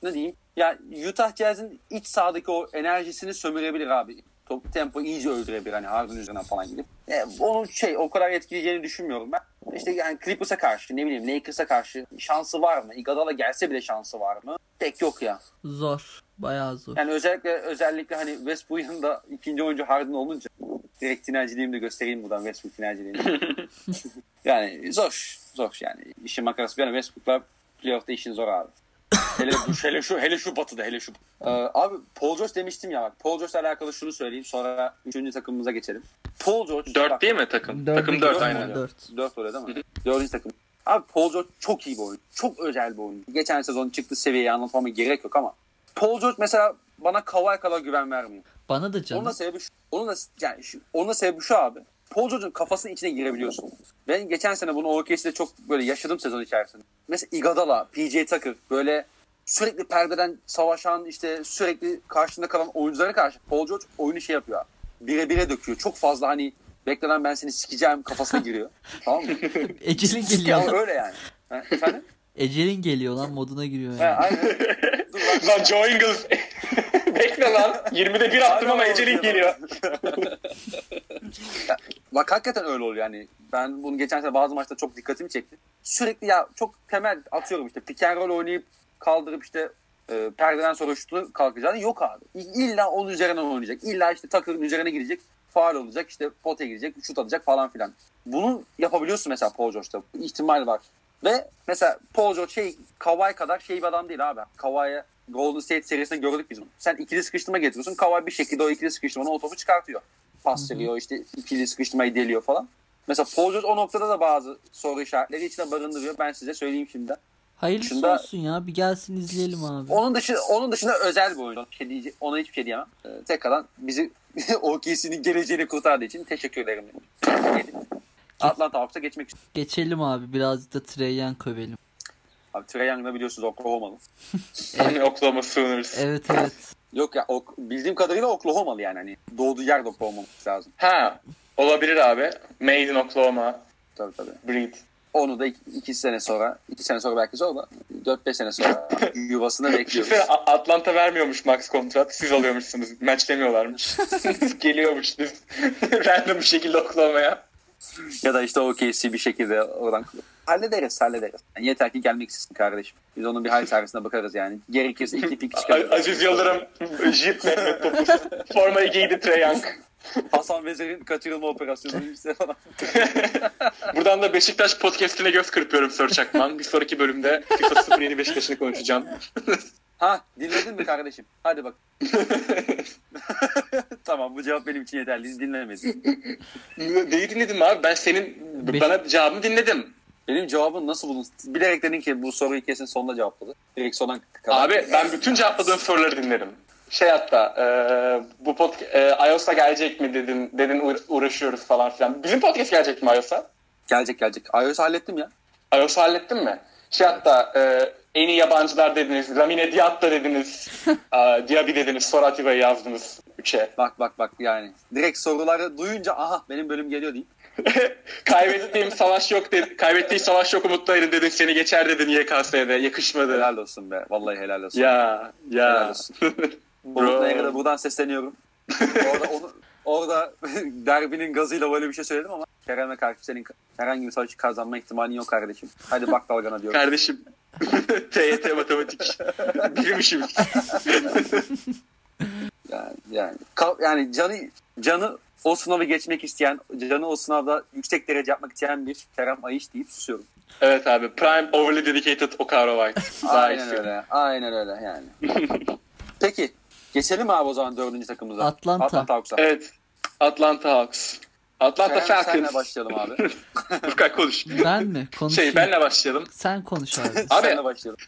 ne diyeyim ya Utah Jazz'in iç sahadaki o enerjisini sömürebilir abi. Top tempo iyice öldürebilir hani Harden üzerinden falan gidip. E, onun şey o kadar etkileyeceğini düşünmüyorum ben. İşte yani Clippers'a karşı ne bileyim Lakers'a karşı şansı var mı? Iguodala gelse bile şansı var mı? Pek yok ya. Zor. Bayağı zor. Yani özellikle özellikle hani Westbrook'un da ikinci oyuncu Harden olunca direkt finalciliğimi de göstereyim buradan Westbrook finalciliğini. yani zor. Zor yani. İşin makarası bir yana Westbrook'la playoff'ta işin zor abi. Hele, bu, hele şu hele şu batıda hele şu. Ee, abi Paul George demiştim ya bak. Paul George'la alakalı şunu söyleyeyim sonra üçüncü takımımıza geçelim. Paul George 4 bak, değil mi takım? Dördü takım 4 gidiyor aynen. mu? Dört. 4 öyle değil mi? Dördüncü takım. Abi Paul George çok iyi bir oyuncu. Çok özel bir oyuncu. Geçen sezon çıktı seviyeyi anlatmama gerek yok ama Paul George mesela bana Kawhi kadar güven vermiyor. Bana da Onun canım. da sebebi şu. Onun da yani şu, onun da sebebi şu abi. Paul George'un kafasının içine girebiliyorsun. Ben geçen sene bunu OKC'de çok böyle yaşadım sezon içerisinde. Mesela Iguodala, PJ Tucker böyle sürekli perdeden savaşan işte sürekli karşında kalan oyunculara karşı Paul George oyunu şey yapıyor. Bire bire döküyor. Çok fazla hani beklenen ben seni sikeceğim kafasına giriyor. tamam mı? Ecelin Ya geliyor. öyle yani. Ha, efendim? Ecelin geliyor lan moduna giriyor Ha, yani. aynen. Dur lan. Lan Joe Ingles. Bekle lan. 20'de 1 attım ama Ecelin geliyor. Ya, bak hakikaten öyle oluyor yani. Ben bunu geçen sene bazı maçta çok dikkatimi çekti. Sürekli ya çok temel atıyorum işte pick and roll oynayıp kaldırıp işte e, perdeden sonra şutu kalkacağını yok abi. İlla onun üzerinden oynayacak. İlla işte Tucker'ın üzerine girecek. Faal olacak işte potaya girecek. Şut atacak falan filan. Bunu yapabiliyorsun mesela Paul George'da. İhtimal var. Ve mesela Paul George şey Kawhi kadar şey bir adam değil abi. Kawhi'ye Golden State serisinde gördük biz bunu. Sen ikili sıkıştırma getiriyorsun. Kawhi bir şekilde o ikili sıkıştırmanın o topu çıkartıyor. Pas veriyor işte ikili sıkıştırmayı deliyor falan. Mesela Paul George o noktada da bazı soru işaretleri içine barındırıyor. Ben size söyleyeyim şimdi. Hayırlısı Dışında- olsun ya. Bir gelsin izleyelim abi. Onun dışında onun dışında özel bir oyuncu. Şey ona hiçbir şey diyemem. Ee, tekrardan bizi OKC'nin geleceğini kurtardığı için teşekkür ederim. Atlanta Hawks'a geçmek istiyorum. Geçelim abi. Birazcık da Trey Young kövelim. Abi Trae Young'da biliyorsunuz Oklahoma'lı. Oklahoma Sooners. Evet evet. Yok ya ok- bildiğim kadarıyla Oklahoma'lı yani. Hani doğduğu yer de Oklahoma lazım. Ha olabilir abi. Made in Oklahoma. Tabii tabii. Breed. Onu da iki, iki sene sonra, iki sene sonra belki zor da 4-5 sene sonra yuvasını bekliyoruz. Atlanta vermiyormuş max kontrat. Siz alıyormuşsunuz. Matchlemiyorlarmış. Geliyormuş biz. Random bir şekilde Oklahoma'ya. Ya da işte OKC bir şekilde oradan hallederiz hallederiz. Yani yeter ki gelmek istesin kardeşim. Biz onun bir hal çaresine bakarız yani. Gerekirse iki pik çıkarırız. Aziz Yıldırım, Jip Mehmet Topuz. Formayı giydi Trae Young. Hasan Vezir'in kaçırılma operasyonu işte falan. Buradan da Beşiktaş podcastine göz kırpıyorum Sör Çakman. Bir sonraki bölümde FIFA 07 Beşiktaş'ını konuşacağım. Ha dinledin mi kardeşim? Hadi bak. tamam bu cevap benim için yeterli. Dinlemedin. Neyi dinledin abi? Ben senin Beş- bana cevabını dinledim. Benim cevabın nasıl buldun? Bilerek dedin ki bu soruyu kesin sonunda cevapladı. Direkt sona kadar. Abi ben bütün cevapladığım soruları dinledim. Şey hatta e, bu pod, e, iOS'a gelecek mi dedin, dedin uğra- uğraşıyoruz falan filan. Bizim podcast gelecek mi iOS'a? Gelecek gelecek. iOS hallettim ya. iOS'u hallettin mi? Şey hatta e, en iyi yabancılar dediniz, Lamine Diatta dediniz, e, Diaby dediniz, Sorativa'yı yazdınız 3'e. Bak bak bak yani. Direkt soruları duyunca aha benim bölüm geliyor deyip. Kaybettiğim savaş yok dedi. Kaybettiği savaş yok umutlayın dedin. Seni geçer dedin YKS'de. Yakışmadı. Helal olsun be. Vallahi helal olsun. Ya Helal ya. olsun. Umut Nayır'a da buradan sesleniyorum. orada onu, orada derbinin gazıyla böyle bir şey söyledim ama Kerem'e karşı senin herhangi bir savaşı kazanma ihtimalin yok kardeşim. Hadi bak dalgana diyorum. Kardeşim. TYT matematik. Bilmişim. Yani yani yani canı canı o sınavı geçmek isteyen, canı o sınavda yüksek derece yapmak isteyen bir Kerem Ayış deyip susuyorum. evet abi. Prime overly dedicated Okaro White. Aynen öyle. Aynen öyle yani. Peki. Geçelim abi o zaman dördüncü takımıza. Atlanta. Atlanta Hawks'a. Evet. Atlanta Hawks. Atlanta senle Falcons. başlayalım abi. Furkan konuş. Ben mi? Konuşayım. Şey benle başlayalım. Sen konuş abi. Abi- senle başlayalım.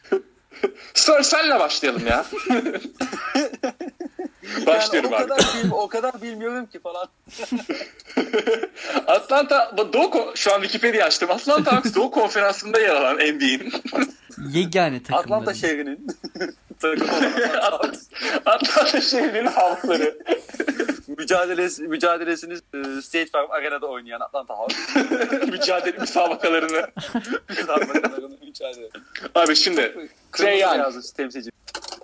Sir senle başlayalım ya. Başlıyorum yani o abi. kadar, bil- o kadar bilmiyorum ki falan. Atlanta Doğu şu an Wikipedia açtım. Atlanta Hawks Doğu Konferansı'nda yer alan NBA'in Yegane takımları. Atlanta şehrinin takımı Atlanta. Atlanta şehrinin halkları. mücadelesi, mücadelesini e, State Farm Arena'da oynayan Atlanta Hawks. mücadele müsabakalarını. Mücadele. Abi şimdi Trey Young temsilci.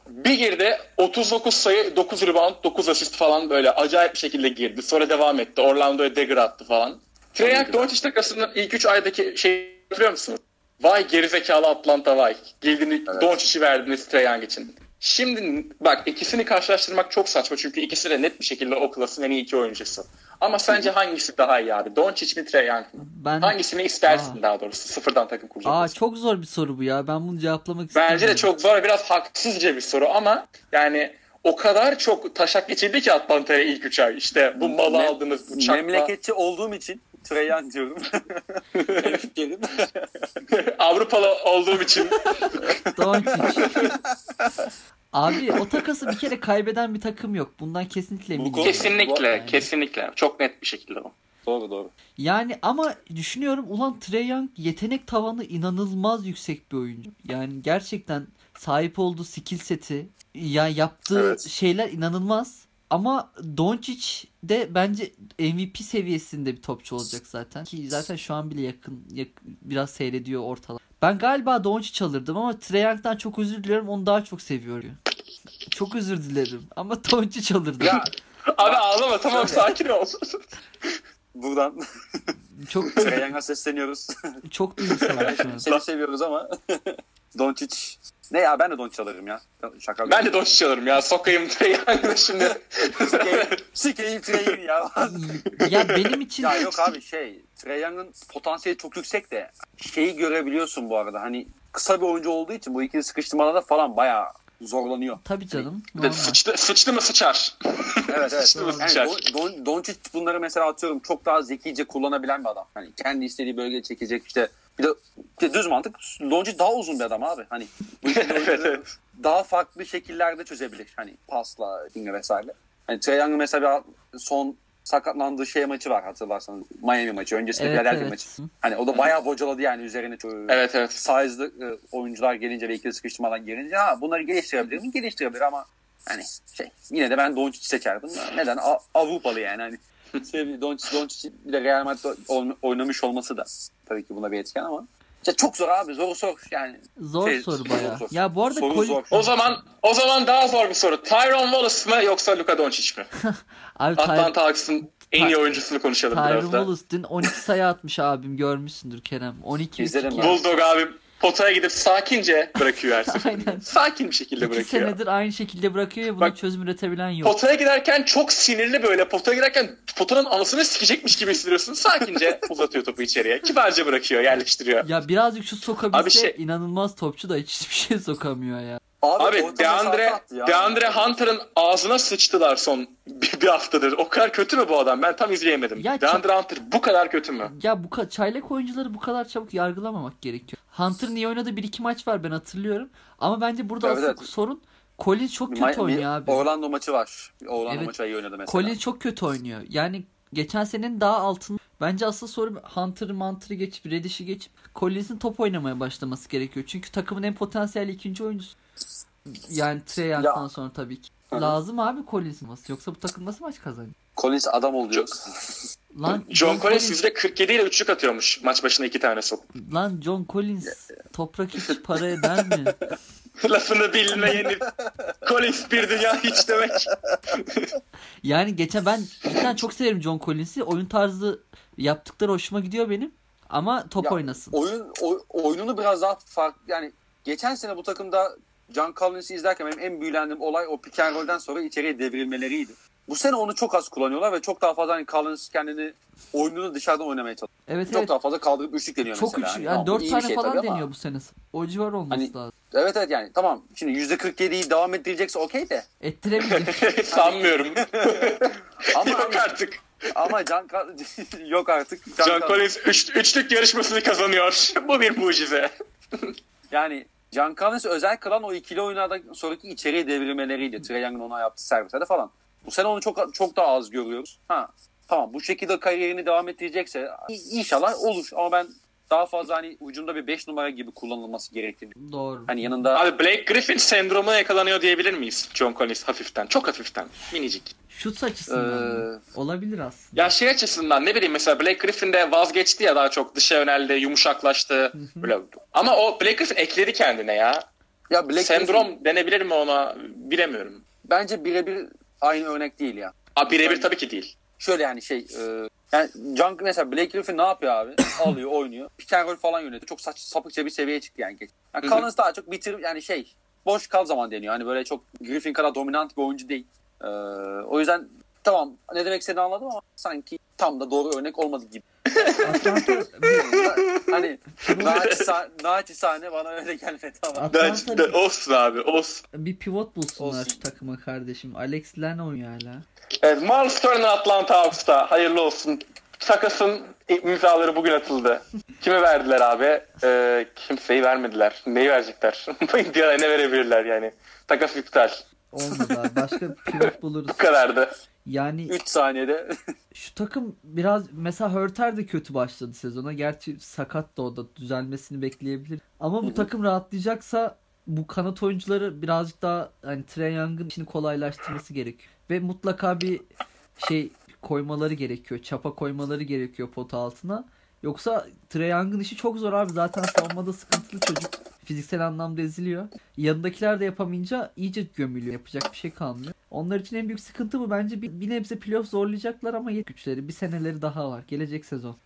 bir girdi 39 sayı 9 rebound 9 asist falan böyle acayip bir şekilde girdi. Sonra devam etti. Orlando'ya dagger attı falan. Trey Young Doncic takasının ilk 3 aydaki şey hatırlıyor musunuz? Vay gerizekalı Atlanta vay. Girdiğini Evet. Doncic'i verdiniz Trey Young için. Şimdi bak ikisini karşılaştırmak çok saçma çünkü ikisi de net bir şekilde o klasın en iyi iki oyuncusu. Ama sence hangisi daha iyi abi? Doncic mi Trey Young mı? Ben Hangisini istersin Aa. daha doğrusu sıfırdan takım kuracak Aa çok zor bir soru bu ya. Ben bunu cevaplamak istiyorum. Bence de çok zor biraz haksızca bir soru ama yani o kadar çok taşak geçildi ki Atlanta'ya ilk üç ay. İşte bu malı Mem- aldınız, bu çakma. Memleketçi olduğum için Trey Young diyorum. Hemşerim. Avrupalı olduğum için Doncic. Abi o takası bir kere kaybeden bir takım yok. Bundan kesinlikle eminim. kesinlikle, Yani. kesinlikle. Çok net bir şekilde o. doğru doğru. Yani ama düşünüyorum ulan Trey Young yetenek tavanı inanılmaz yüksek bir oyuncu. Yani gerçekten sahip olduğu skill seti ya yaptığı Evet. şeyler inanılmaz. Ama Doncic de bence MVP seviyesinde bir topçu olacak zaten. Ki zaten şu an bile yakın, yak- biraz seyrediyor ortalar. Ben galiba Doncic alırdım ama Trey Young'dan çok özür diliyorum. Onu daha çok seviyorum. Çok özür dilerim ama Doncic alırdım. Ya Abi ağlama tamam sakin ol. buradan Çok Trey Young'a sesleniyoruz. çok an. Seni seviyoruz ama Doncic. Ne ya ben de Doncic alırım ya. Şaka. ben de Doncic alırım ya. Sokayım Trey Young'ı şimdi. Sikeyim Trey'in ya. Ya benim için ya yok abi şey Trey Young'ın potansiyeli çok yüksek de şeyi görebiliyorsun bu arada hani kısa bir oyuncu olduğu için bu ikili sıkıştırmalarda falan bayağı zorlanıyor. Tabii canım. normal. sıçtı, sıçtı mı sıçar. Evet evet. Sıçtı mı Yani sıçar. Don, Don, Doncic bunları mesela atıyorum çok daha zekice kullanabilen bir adam. Hani kendi istediği bölgeye çekecek işte bir de, bir de düz mantık Doncic daha uzun bir adam abi. Hani bu Evet, evet. daha farklı şekillerde çözebilir. Hani pasla, dinle vesaire. Hani Trae Young'ın mesela son sakatlandığı şey maçı var hatırlarsanız. Miami maçı. Öncesinde Evet, Philadelphia evet. maçı. Hani o da bayağı bocaladı yani üzerine çok Evet evet. size'lı e, oyuncular gelince ve ikili sıkıştırmadan gelince ha bunları geliştirebilir mi? Geliştirebilir ama hani şey yine de ben Doncic seçerdim. Neden? A- Avrupalı yani hani Doncic, Doncic bir de Real Madrid'de oyn- oynamış olması da tabii ki buna bir etken ama. Ya çok zor abi. Zor sor yani. Zor Şey, soru zor, baya. zor. Ya bu arada Soru Colin- zor. O zaman o zaman daha zor bir soru. Tyron Wallace mı yoksa Luka Doncic mi? Abi Atlanta Hawks'ın en iyi oyuncusunu konuşalım Tyron biraz da. Wallace dün 12 sayı atmış abim görmüşsündür Kerem. 12 İzledim 2 ben. Bulldog abi potaya gidip sakince bırakıyor her seferinde. Sakin bir şekilde İki bırakıyor. senedir aynı şekilde bırakıyor ve buna Bak- çözüm üretebilen yok. Potaya giderken çok sinirli böyle. Potaya giderken potanın anasını sikecekmiş gibi hissediyorsun. Sakince uzatıyor topu içeriye. Kibarca bırakıyor, yerleştiriyor. Ya birazcık şu sokabilse Abi şey- inanılmaz topçu da hiçbir şey sokamıyor ya. Abi mesafe Deandre. Deandre Hunter'ın ağzına sıçtılar son bir, bir haftadır. O kadar kötü mü bu adam? Ben tam izleyemedim. Ya Deandre Hunter bu kadar kötü mü? Ya bu ka- çaylak oyuncuları bu kadar çabuk yargılamamak gerekiyor. Hunter'ın iyi oynadığı bir iki maç var ben hatırlıyorum. Ama bence burada Evet, asıl evet. sorun Collins çok kötü ma- oynuyor abi. Orlando maçı var. Orlando Evet. maçı iyi oynadı mesela. Collins çok kötü oynuyor. Yani geçen senenin daha altında. Bence asıl soru Hunter'ı Manter'ı geçip Reddish'i geçip Collins'in top oynamaya başlaması gerekiyor. Çünkü takımın en potansiyelli ikinci oyuncusu. Yani Trey Young'dan Ya. sonra tabii ki. Hı hı. Lazım abi Collins'in olması. Yoksa bu takım nasıl maç kazanıyor? Collins adam oluyor. Lan John Collins %47 ile üçlük atıyormuş maç başına iki tane sok. Lan John Collins toprak hiç para eder mi? Lafını bilmeyeni Collins bir dünya hiç demek. Yani geçen ben cidden çok severim John Collins'i. Oyun tarzı yaptıkları hoşuma gidiyor benim. Ama top Ya, oynasın. Oyun oy- oyununu biraz daha farklı yani geçen sene bu takımda John Collins'i izlerken benim en büyülendiğim olay o pick and roll'den sonra içeriye devrilmeleriydi. Bu sene onu çok az kullanıyorlar ve çok daha fazla hani Collins kendini oyununu dışarıdan oynamaya çalışıyor. Evet Çok evet. daha fazla kaldırıp üçlük deniyor Çok mesela. üç. Hani Yani tamam, bu 4 iyi bir tane şey falan tabii ama- deniyor bu sene. O civar olması Hani- lazım. Evet evet yani tamam. Şimdi %47'yi devam ettirecekse okey de. Ettiremeyecek. Sanmıyorum. Ama Yok hani- artık. ama Col- yok artık. John Collins- Collins üç, üçlük yarışmasını kazanıyor. bu bir mucize. Yani John Collins'i özel kılan o ikili oyunlarda sonraki içeriye devrilmeleriydi. Trey Young'ın ona yaptığı servislerde falan. Bu sene onu çok çok daha az görüyoruz. Ha tamam bu şekilde kariyerini devam ettirecekse inşallah olur ama ben daha fazla hani ucunda bir 5 numara gibi kullanılması gerektiğini. Doğru. Hani yanında Abi Blake Griffin sendromuna yakalanıyor diyebilir miyiz John Collins hafiften? Çok hafiften. Minicik. Şut açısından? Ee, olabilir aslında. Ya şey açısından ne bileyim mesela Blake Griffin de vazgeçti ya daha çok dışa yöneldi, yumuşaklaştı. Böyle. Ama o Blake Griffin ekledi kendine ya. ya Black Sendrom Griffin denebilir mi ona bilemiyorum. bence birebir aynı örnek değil ya. Abi birebir tabii ki değil. Şöyle yani şey e, yani John mesela Blake Griffin ne yapıyor abi? Alıyor, oynuyor. Pick and roll falan yönetiyor. Çok saç, sapıkça bir seviyeye çıktı yani. yani. Collins daha çok bitir yani şey boş kal zaman deniyor. Hani böyle çok Griffin kadar dominant bir oyuncu değil. E, o yüzden tamam ne demek istediğini anladım ama sanki tam da doğru örnek olmadı gibi. Hani naçizane, naçizane bana öyle gelmedi ama. Atlanta olsun abi olsun. bir pivot bulsunlar Olsun. şu takıma kardeşim. Alex Len oynuyor hala. Evet, Miles Turner Atlanta Hawks'ta hayırlı olsun. Takasın imzaları bugün atıldı. Kime verdiler abi? Ee, kimseyi vermediler. Neyi verecekler? Indiana ne verebilirler yani? Takas iptal. Olmadı abi. Başka pivot buluruz. Bu kadardı. Yani 3 saniyede şu takım biraz mesela Hörter de kötü başladı sezona. Gerçi sakat da o da düzelmesini bekleyebilir. Ama bu takım rahatlayacaksa bu kanat oyuncuları birazcık daha hani Trey Young'ın işini kolaylaştırması gerekiyor. Ve mutlaka bir şey koymaları gerekiyor. Çapa koymaları gerekiyor pota altına. Yoksa Trey Young'ın işi çok zor abi. Zaten savunmada sıkıntılı çocuk. Fiziksel anlamda eziliyor. Yanındakiler de yapamayınca iyice gömülüyor. Yapacak bir şey kalmıyor. Onlar için en büyük sıkıntı bu. Bence bir, bir nebze playoff zorlayacaklar ama yet güçleri. Bir seneleri daha var. Gelecek sezon.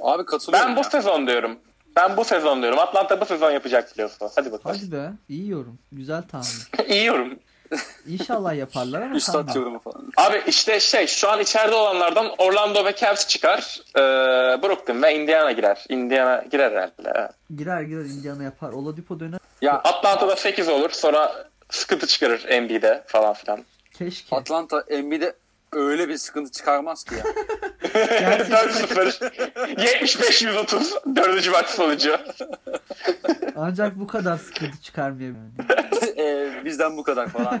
abi katılıyorum. Ben bu ya. sezon diyorum. Ben bu sezon diyorum. Atlanta bu sezon yapacak biliyorsun. Hadi bakalım. Hadi be. İyi yorum. Güzel tahmin. İyi yorum. İnşallah yaparlar ama Üstad yorumu falan. Abi işte şey şu an içeride olanlardan Orlando ve Cavs çıkar. Ee, Brooklyn ve Indiana girer. Indiana girer herhalde. Girer girer Indiana yapar. Oladipo döner. Ya Atlanta'da 8 olur. Sonra sıkıntı çıkarır NBA'de falan filan. Keşke. Atlanta NBA'de öyle bir sıkıntı çıkarmaz ki ya. 4-0. 75-130. Dördüncü maç sonucu. Ancak bu kadar sıkıntı çıkarmıyor. Yani. Ee, bizden bu kadar falan.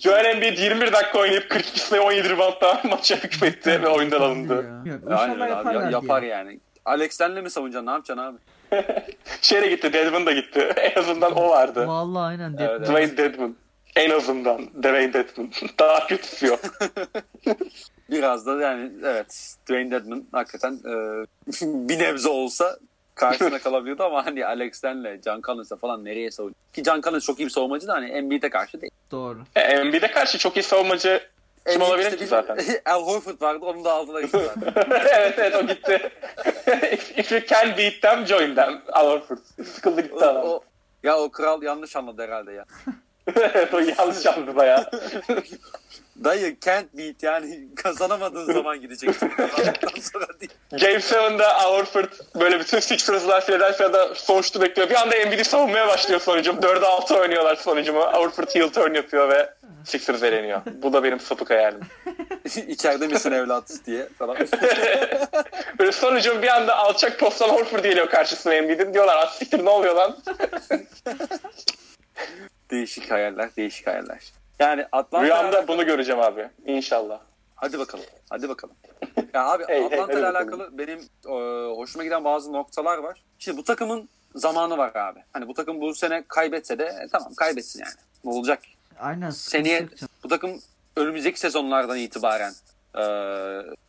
Joel Embiid 21 dakika oynayıp 42 sayı 17 reboundla maça hükmetti ve oyundan alındı. Ya. Yok, abi. yaparlar Ya- Yapar yani. Alex Len'le mi savunacaksın? Ne yapacaksın abi? Şeye gitti. Dedmon da gitti. En azından o vardı. Vallahi aynen. Evet, Deadman. Dwayne Dedmon. En azından Dwayne Dedman. Daha kötüsü yok. Biraz da yani evet Dwayne Dedman hakikaten e, bir nebze olsa karşısına kalabiliyordu ama hani Alex Len'le John Collins'la falan nereye savunuyor? Ki John Collins çok iyi bir savunmacı da hani Embiid'e karşı değil. Doğru. E, Embiid'e karşı çok iyi savunmacı kim olabilir işte ki zaten? Al Horford vardı onun da aldılar işte zaten. evet evet o gitti. if, you can beat them join them. Al Horford. Sıkıldı gitti adam. o- ya o kral yanlış anladı herhalde ya. evet o yanlış yaptı baya. Dayı can't beat yani kazanamadığın zaman gideceksin. Kazandıktan sonra değil. Game 7'de Al Horford böyle bütün Sixers'lar Philadelphia'da sonuçtu bekliyor. Bir anda Embiid'i savunmaya başlıyor sonucum. 4'e 6 oynuyorlar sonucumu. Horford heel turn yapıyor ve Sixers eleniyor. Bu da benim sapık hayalim. İçeride misin evlat diye falan. Böyle sonucum bir anda alçak posttan Horford geliyor karşısına Embiid'in. Diyorlar "Ah, siktir ne oluyor lan? değişik hayaller, değişik hayaller. Yani Atlanta Rüyamda bunu göreceğim abi. İnşallah. Hadi bakalım. Hadi bakalım. Ya abi Hey, hey, Atlanta ile bakalım. alakalı benim e, hoşuma giden bazı noktalar var. Şimdi bu takımın zamanı var abi. Hani bu takım bu sene kaybetse de e, tamam kaybetsin yani. Ne olacak? Aynen. Seneye bu takım önümüzdeki sezonlardan itibaren e,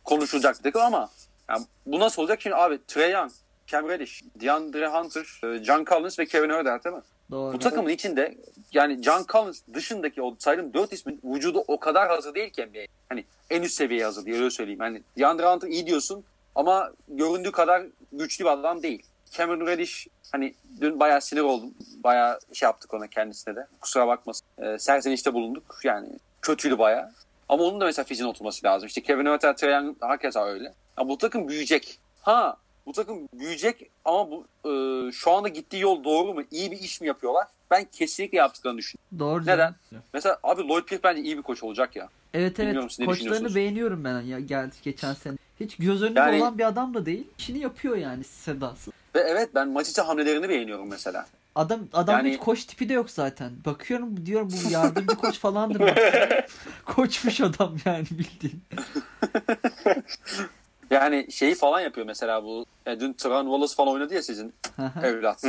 konuşulacak bir takım ama yani bu nasıl olacak? Şimdi abi Trey Young, Cam Reddish, DeAndre Hunter, e, John Collins ve Kevin Herter değil mi? Doğru. Bu takımın içinde yani John Collins dışındaki o saydığım dört ismin vücudu o kadar hazır değil ki NBA. Hani en üst seviyeye hazır diye öyle söyleyeyim. Hani DeAndre Hunter iyi diyorsun ama göründüğü kadar güçlü bir adam değil. Cameron Reddish hani dün bayağı sinir oldum. Bayağı şey yaptık ona kendisine de. Kusura bakmasın. Ee, serzenişte bulunduk. Yani kötüydü bayağı. Ama onun da mesela fiziğine oturması lazım. İşte Kevin Herter, Trae Young hakeza öyle. Ya bu takım büyüyecek. Ha bu takım büyüyecek ama bu e, şu anda gittiği yol doğru mu? İyi bir iş mi yapıyorlar? Ben kesinlikle yaptıklarını düşünüyorum. Doğru. Neden? canım. Mesela abi Lloyd Pierce bence iyi bir koç olacak ya. Evet evet. Koçlarını beğeniyorum ben ya geldi geçen sene. Hiç göz önünde Yani- olan bir adam da değil. İşini yapıyor yani sedası. Ve evet ben maç içi hamlelerini beğeniyorum mesela. Adam adam Yani- hiç koç tipi de yok zaten. Bakıyorum diyorum bu yardımcı koç falandır. Koçmuş adam yani bildiğin. Yani şeyi falan yapıyor mesela bu. e, dün Tran Wallace falan oynadı ya sizin evlat.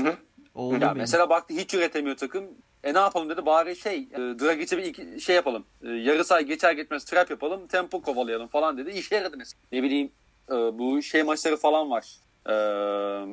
Oğlum Ya benim. mesela baktı hiç üretemiyor takım. E ne yapalım dedi bari şey e, Dragic'e bir iki- şey yapalım. E, yarı saha geçer geçmez trap yapalım. Tempo kovalayalım falan dedi. İşe yaradı mesela. Ne bileyim e, bu şey maçları falan var. E,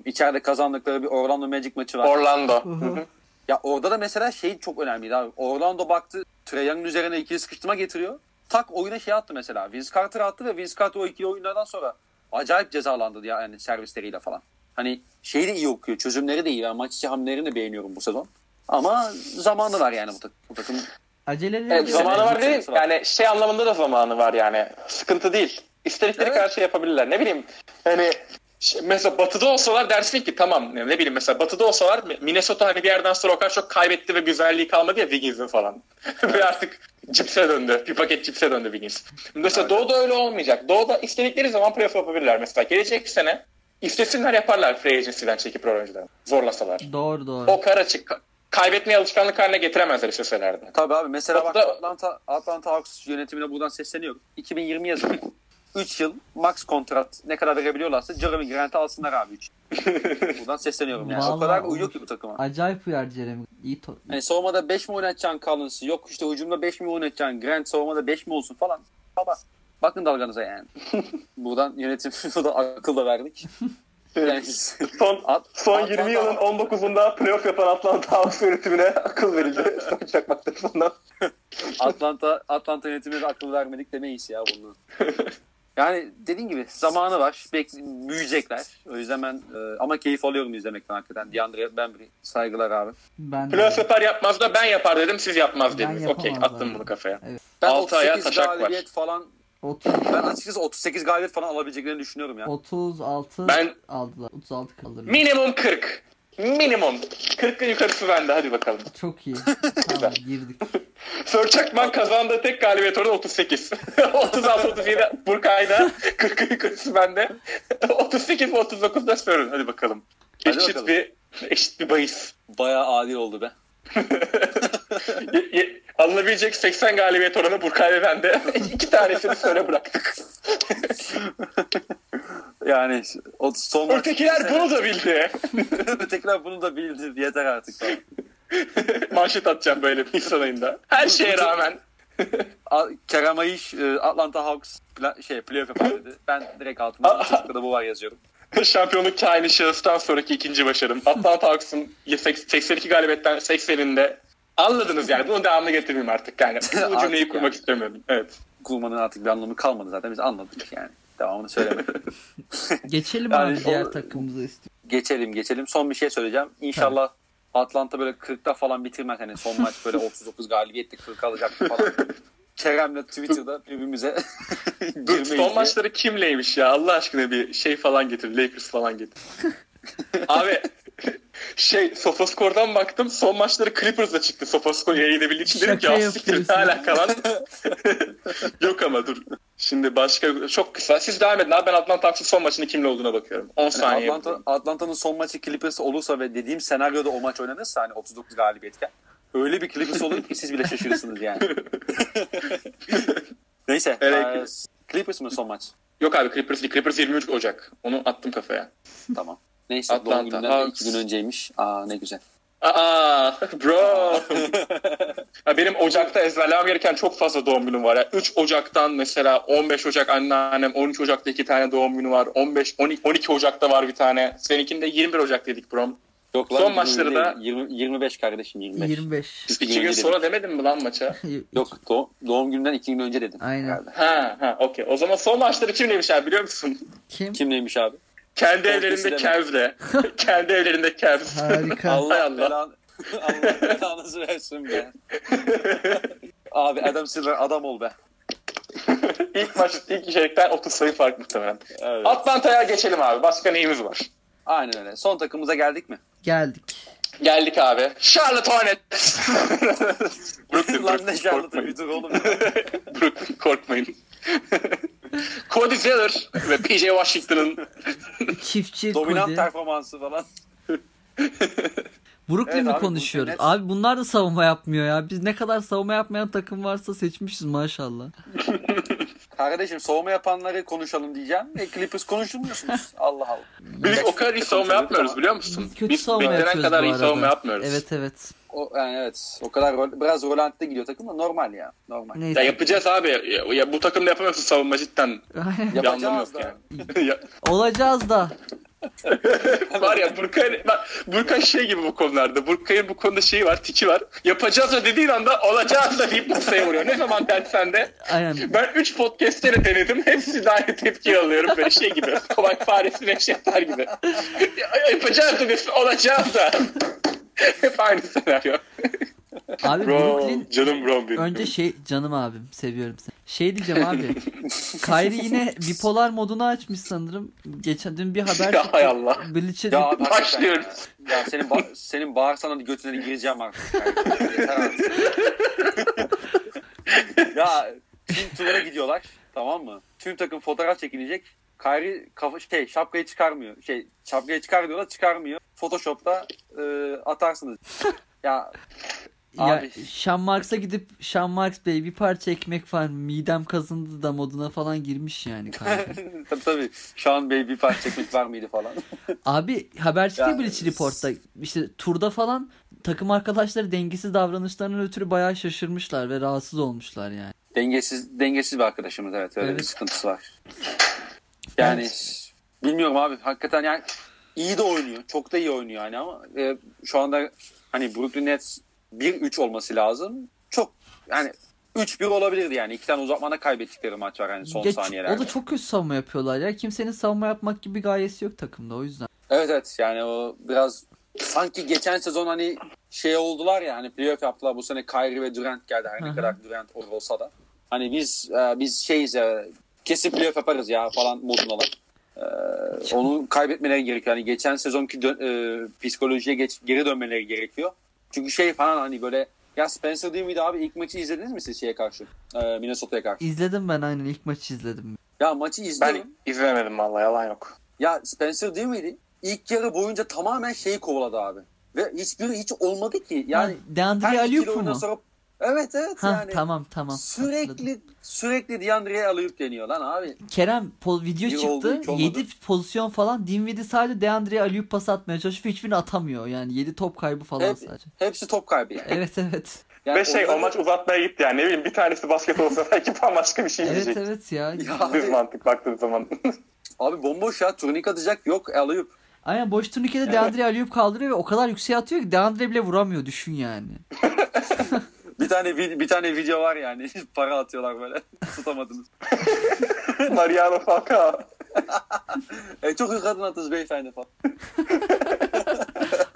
içeride kazandıkları bir Orlando Magic maçı var. Orlando. Hı hı. Ya orada da mesela şey çok önemliydi abi. Orlando baktı Young'ın üzerine ikili sıkıştırma getiriyor. Tak oyuna şey attı mesela. Vince Carter attı ve Vince Carter o ikili oyunlardan sonra acayip cezalandı ya yani servisleriyle falan. Hani şeyi de iyi okuyor. Çözümleri de iyi. Ben maç içi hamlelerini de beğeniyorum bu sezon. Ama zamanı var yani bu takım. Bu takım Aceleleri Evet, Bir zamanı var değil. Yani şey anlamında da zamanı var yani. Sıkıntı değil. İstedikleri Evet. kadar şey yapabilirler. Ne bileyim hani mesela batıda olsalar dersin ki tamam ne bileyim mesela batıda olsalar Minnesota hani bir yerden sonra o kadar çok kaybetti ve güzelliği kalmadı ya Wiggins'in falan. ve artık cipse döndü. Bir paket cipse döndü Wiggins. Mesela Evet. Doğu'da öyle olmayacak. Doğu'da istedikleri zaman playoff yapabilirler mesela. Gelecek sene istesinler yaparlar free agency'den çekip oyuncuları. Zorlasalar. Doğru doğru. O kar açık. ka- Kaybetmeye alışkanlık haline getiremezler isteseler de. tabii abi mesela bak Batı'da- Atlanta, Atlanta Hawks yönetimine buradan sesleniyorum. 2020 yazın 3 yıl max kontrat ne kadar verebiliyorlarsa Jeremy Grant'ı alsınlar abi 3 Buradan sesleniyorum yani. o Vallahi kadar olur. uyuyor ki bu takıma. Acayip uyar Jeremy. İyi to- Hani savunmada 5 mi oynatacaksın Collins'ı? Yok işte hücumda 5 mi oynatacaksın? Grant savunmada 5 mi olsun falan. Baba bakın dalganıza yani. Buradan yönetim da akıl da verdik. Yani Son At- Son Atlanta- 20 yılın 19'unda playoff yapan Atlanta Hawks yönetimine akıl verildi. Çakmak tarafından. Atlanta Atlanta yönetimine de akıl vermedik demeyiz ya bunu. Yani dediğin gibi zamanı var. Bek- büyüyecekler. O yüzden ben e, ama keyif alıyorum izlemekten hakikaten. DeAndre Bembry saygılar abi. Ben yapar yapmaz da ben yapar dedim siz yapmaz Ben dediniz. Okey attım bunu kafaya. Evet. Ben Altı ayağı 38 taşak var. galibiyet falan 30 ben açıkçası 38 galibiyet falan alabileceklerini düşünüyorum ya. 36 Ben- aldılar. 36 kalır. Minimum 40. Minimum. 40'ın yukarısı bende hadi bakalım. Çok iyi. tamam girdik. Sör Çakman kazandığı tek galibiyet oranı 38. 36-37 Burkay'da. 40'ın yukarısı bende. 38-39'da Sör'ün. Hadi bakalım. Hadi eşit bakalım. bir eşit bir bahis. Bayağı adil oldu be. Alınabilecek 80 galibiyet oranı Burkay ve bende. İki tanesini Sör'e bıraktık. Yani o son Ötekiler bunu da bildi. Ötekiler bunu da bildi. Yeter artık. Manşet atacağım böyle Nisan ayında. Her şeye rağmen. Kerem Ayış e, Atlanta Hawks şey playoff yapar dedi. Ben direkt altıma çocukta bu var yazıyorum. Şampiyonluk kaini şahıstan sonraki ikinci başarım. Atlanta Hawks'ın 82 galibiyetten 80'inde anladınız yani. Bunu devamlı getirmeyeyim artık yani. Bu Artık cümleyi kurmak yani. istemiyorum. Evet. Kurmanın artık bir anlamı kalmadı zaten biz anladık yani. Devamını söylemedim. Geçelim Yani abi diğer o- takımımıza istiyorum. geçelim geçelim. Son bir şey söyleyeceğim. İnşallah Atlanta böyle 40'ta falan bitirmez. Hani son maç böyle 39 galibiyetti 40 alacaktı falan. Kerem'le Twitter'da birbirimize Dur, girmeyiz son maçları kimleymiş ya? Allah aşkına bir şey falan getir. Lakers falan getir. Abi şey Sofascore'dan baktım. Son maçları Clippers'da çıktı. Sofascore yayını için dedim ki "Ah, siktir, ne yapıyorsun." alaka lan? Yok ama dur. Şimdi başka çok kısa. Siz devam edin abi. Ben Atlanta Hawks'ın son maçının kimle olduğuna bakıyorum. 10 Yani saniye. Atlanta, Atlanta'nın son maçı Clippers olursa ve dediğim senaryoda o maç oynanırsa hani 39 galibiyetken öyle bir Clippers olur ki siz bile şaşırırsınız yani. Neyse. Evet. eee, Clippers mı son maç? Yok abi Clippers değil. Clippers 23 Ocak. Onu attım kafaya. Tamam. Neyse Atlanta, doğum gününden de Hawks. iki gün önceymiş. Aa ne güzel. Aa bro. Ya benim Ocak'ta ezberlemem gereken çok fazla doğum günüm var. Ya. 3 Ocak'tan mesela 15 Ocak anneannem, 13 Ocak'ta iki tane doğum günü var. 15 12, 12 Ocak'ta var bir tane. Seninkinde 21 Ocak dedik bro. Yok Son lan, maçları 20 da- değil, 20, 25 kardeşim 25. 25. İki İki gün gün sonra demedin mi lan maça? Yok doğ- doğum gününden iki gün önce dedim. Aynen. herhalde. Ha ha okey. O zaman son maçları kimleymiş abi biliyor musun? Kim? Kim neymiş abi? Kendi evlerinde. Kev'de. Kendi evlerinde Kev. Harika. Allah Allah. belanı, Allah belanızı versin be. abi Adam Silver adam ol be. ilk maç, ilk içerikten 30 sayı fark muhtemelen. Evet. Atlanta'ya geçelim abi. Başka neyimiz var? Aynen öyle. Son takımımıza geldik mi? Geldik. Geldik abi. Charlotte Hornets. Brooklyn, Lan Brooklyn, ne şartı korkmayın. bir dur oğlum. Brooklyn korkmayın. Cody Zeller ve PJ Washington'ın Çiftçi Dominant Cody. performansı falan. Brooklyn Evet mi abi, konuşuyoruz? Nets. Abi bunlar da savunma yapmıyor ya. Biz ne kadar savunma yapmayan takım varsa seçmişiz maşallah. Kardeşim soğuma yapanları konuşalım diyeceğim. E Clippers konuşulmuyorsunuz. Allah Allah. biz o kadar iyi savunma yapmıyoruz biliyor musun? Biz kötü Biz savunma yapıyoruz kadar bu iyi savunma yapmıyoruz. Evet evet. O, yani evet. O kadar rol, biraz rolantte gidiyor takım da normal ya. Normal. Neyse. Ya yapacağız abi. Ya, ya bu takımda yapamıyorsun savunma cidden. Yapacağız da. yani. Ya- Olacağız da. Var ya Burkay, bak, Burkay şey gibi bu konularda. Burkay'ın bu konuda şeyi var, tiki var. Yapacağız da dediğin anda olacağız da deyip masaya vuruyor. Ne zaman dersen de Aynen. Ben 3 podcast'te de denedim. Hepsi de aynı tepki alıyorum. Böyle şey gibi. Kovak faresi Neşetler gibi. Ya- Yapacağız da diyorsun. Olacağız da. Hep aynı senaryo. Abi Bro. Brooklyn Canım bro benim. önce şey canım abim seviyorum seni. Şey diyeceğim abi. Kyrie yine bipolar modunu açmış sanırım. Geçen dün bir haber çıktı. hay Allah. Bleach'e Ya abi, Başlıyoruz. Ya, ya senin ba- senin bağırsana götüne gireceğim artık. Yani, yeter artık. ya tüm turlara gidiyorlar. Tamam mı? Tüm takım fotoğraf çekilecek. Kyrie kafa, şey, şapkayı çıkarmıyor. Şey, şapkayı çıkar diyorlar çıkarmıyor. Photoshop'ta e, atarsınız. ya ya. Sean Marks'a gidip Sean Marks Bey bir parça ekmek falan midem kazındı da moduna falan girmiş yani tabii tabii. Şu an Bey bir parça çekmek var mıydı falan. Abi haber çıktı Ya- Bleach Report'ta. İşte turda falan takım arkadaşları dengesiz davranışlarından ötürü bayağı şaşırmışlar ve rahatsız olmuşlar yani. Dengesiz dengesiz bir arkadaşımız evet öyle bir Evet. sıkıntısı var. Yani bilmiyorum abi hakikaten yani iyi de oynuyor. Çok da iyi oynuyor yani ama e, şu anda hani Brooklyn Nets 1-3 olması lazım. Çok yani 3-1 olabilirdi yani. İki tane uzatmada kaybettikleri maç var hani son Geç- saniyelerde. o da çok kötü savunma yapıyorlar ya. Kimsenin savunma yapmak gibi gayesi yok takımda o yüzden. Evet evet yani o biraz sanki geçen sezon hani şey oldular ya hani playoff yaptılar bu sene Kyrie ve Durant geldi her ne kadar Durant olsa da. Hani biz e, biz şeyiz ya kesin playoff yaparız ya falan modundalar. E, onu kaybetmeleri gerekiyor. Hani geçen sezonki dö- e, psikolojiye geç, geri dönmeleri gerekiyor. Çünkü şey falan hani böyle ya Spencer değil miydi abi ilk maçı izlediniz mi siz şeye karşı? E, Minnesota'ya karşı. İzledim ben aynen ilk maçı izledim. Ya maçı izledim. Ben izlemedim vallahi yalan yok. Ya Spencer değil miydi? İlk yarı boyunca tamamen şeyi kovaladı abi. Ve hiçbiri hiç olmadı ki. Yani Yani DeAndre oyundan mu? sonra Evet evet Ha yani. tamam tamam. hatırladım. Sürekli sürekli DeAndre'ye alıp deniyor lan abi. Kerem po- video oldu, çıktı. olmadı. 7 pozisyon falan. Dinwiddie sadece Deandre'ye Aliyup pas atmaya çalışıyor. Hiçbirini atamıyor. Yani 7 top kaybı falan Hep- sadece. Hepsi top kaybı yani. Evet evet. yani Ve şey o maç uzatmaya gitti yani ne bileyim bir tanesi basket olsa belki bambaşka bir şey Evet diyecek. evet ya. Ya Düz mantık baktığın zaman. abi bomboş ya turnik atacak yok alıp. Aynen boş turnikede Deandre Aliyup kaldırıyor ve o kadar yükseğe atıyor ki Deandre bile vuramıyor düşün yani. Bir tane bir tane video var yani. Para atıyorlar böyle. Tutamadınız. Mariano Falcao. E, çok yukarıdan atız beyefendi falan.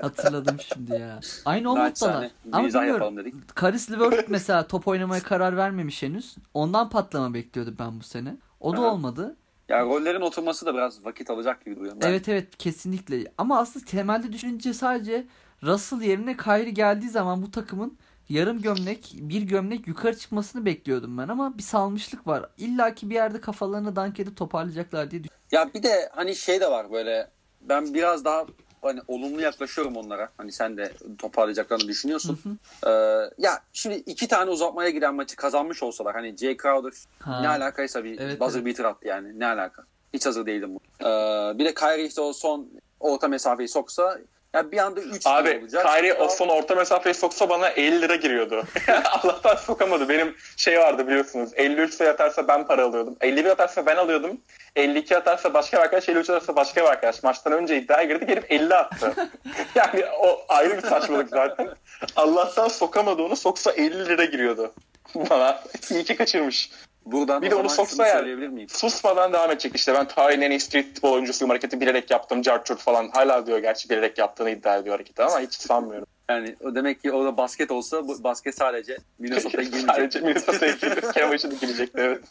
Hatırladım şimdi ya. Aynı o moddalar. Ama bilmiyorum. Karis LeVert mesela top oynamaya karar vermemiş henüz. Ondan patlama bekliyordum ben bu sene. O da olmadı. Ya rollerin oturması da biraz vakit alacak gibi duruyor. Ben- Evet evet kesinlikle. Ama aslında temelde düşününce sadece Russell yerine Kyrie geldiği zaman bu takımın yarım gömlek, bir gömlek yukarı çıkmasını bekliyordum ben ama bir salmışlık var. İlla ki bir yerde kafalarını dank edip toparlayacaklar diye düşünüyorum. Ya bir de hani şey de var böyle ben biraz daha hani olumlu yaklaşıyorum onlara. Hani sen de toparlayacaklarını düşünüyorsun. Ee, ya şimdi iki tane uzatmaya giden maçı kazanmış olsalar hani Jay Crowder Ha. ne alakaysa bir Evet, buzzer evet. beater attı yani ne alaka. Hiç hazır değildim bu. Ee, bir de Kyrie işte o son orta mesafeyi soksa ya bir anda 3 Abi olacak. Kyrie o son orta mesafeyi soksa bana 50 lira giriyordu. Allah'tan sokamadı. Benim şey vardı biliyorsunuz. 53 sayı atarsa ben para alıyordum. 51 atarsa ben alıyordum. 52 atarsa başka bir arkadaş, 53 atarsa başka bir arkadaş. Maçtan önce iddiaya girdi gelip 50 attı. yani o ayrı bir saçmalık zaten. Allah'tan sokamadı onu. Soksa 50 lira giriyordu. Bana iyi ki kaçırmış. Buradan Bir o de onu soksa yani. Susmadan devam edecek işte. Ben tarihin en iyi streetball oyuncusuyum hareketi bilerek yaptım. Carchurt falan. Hala diyor gerçi bilerek yaptığını iddia ediyor hareketi ama hiç sanmıyorum. Yani o demek ki orada basket olsa bu basket sadece Minnesota'ya girmeyecek. Sadece Minnesota'ya girdi. İçin girecekti evet.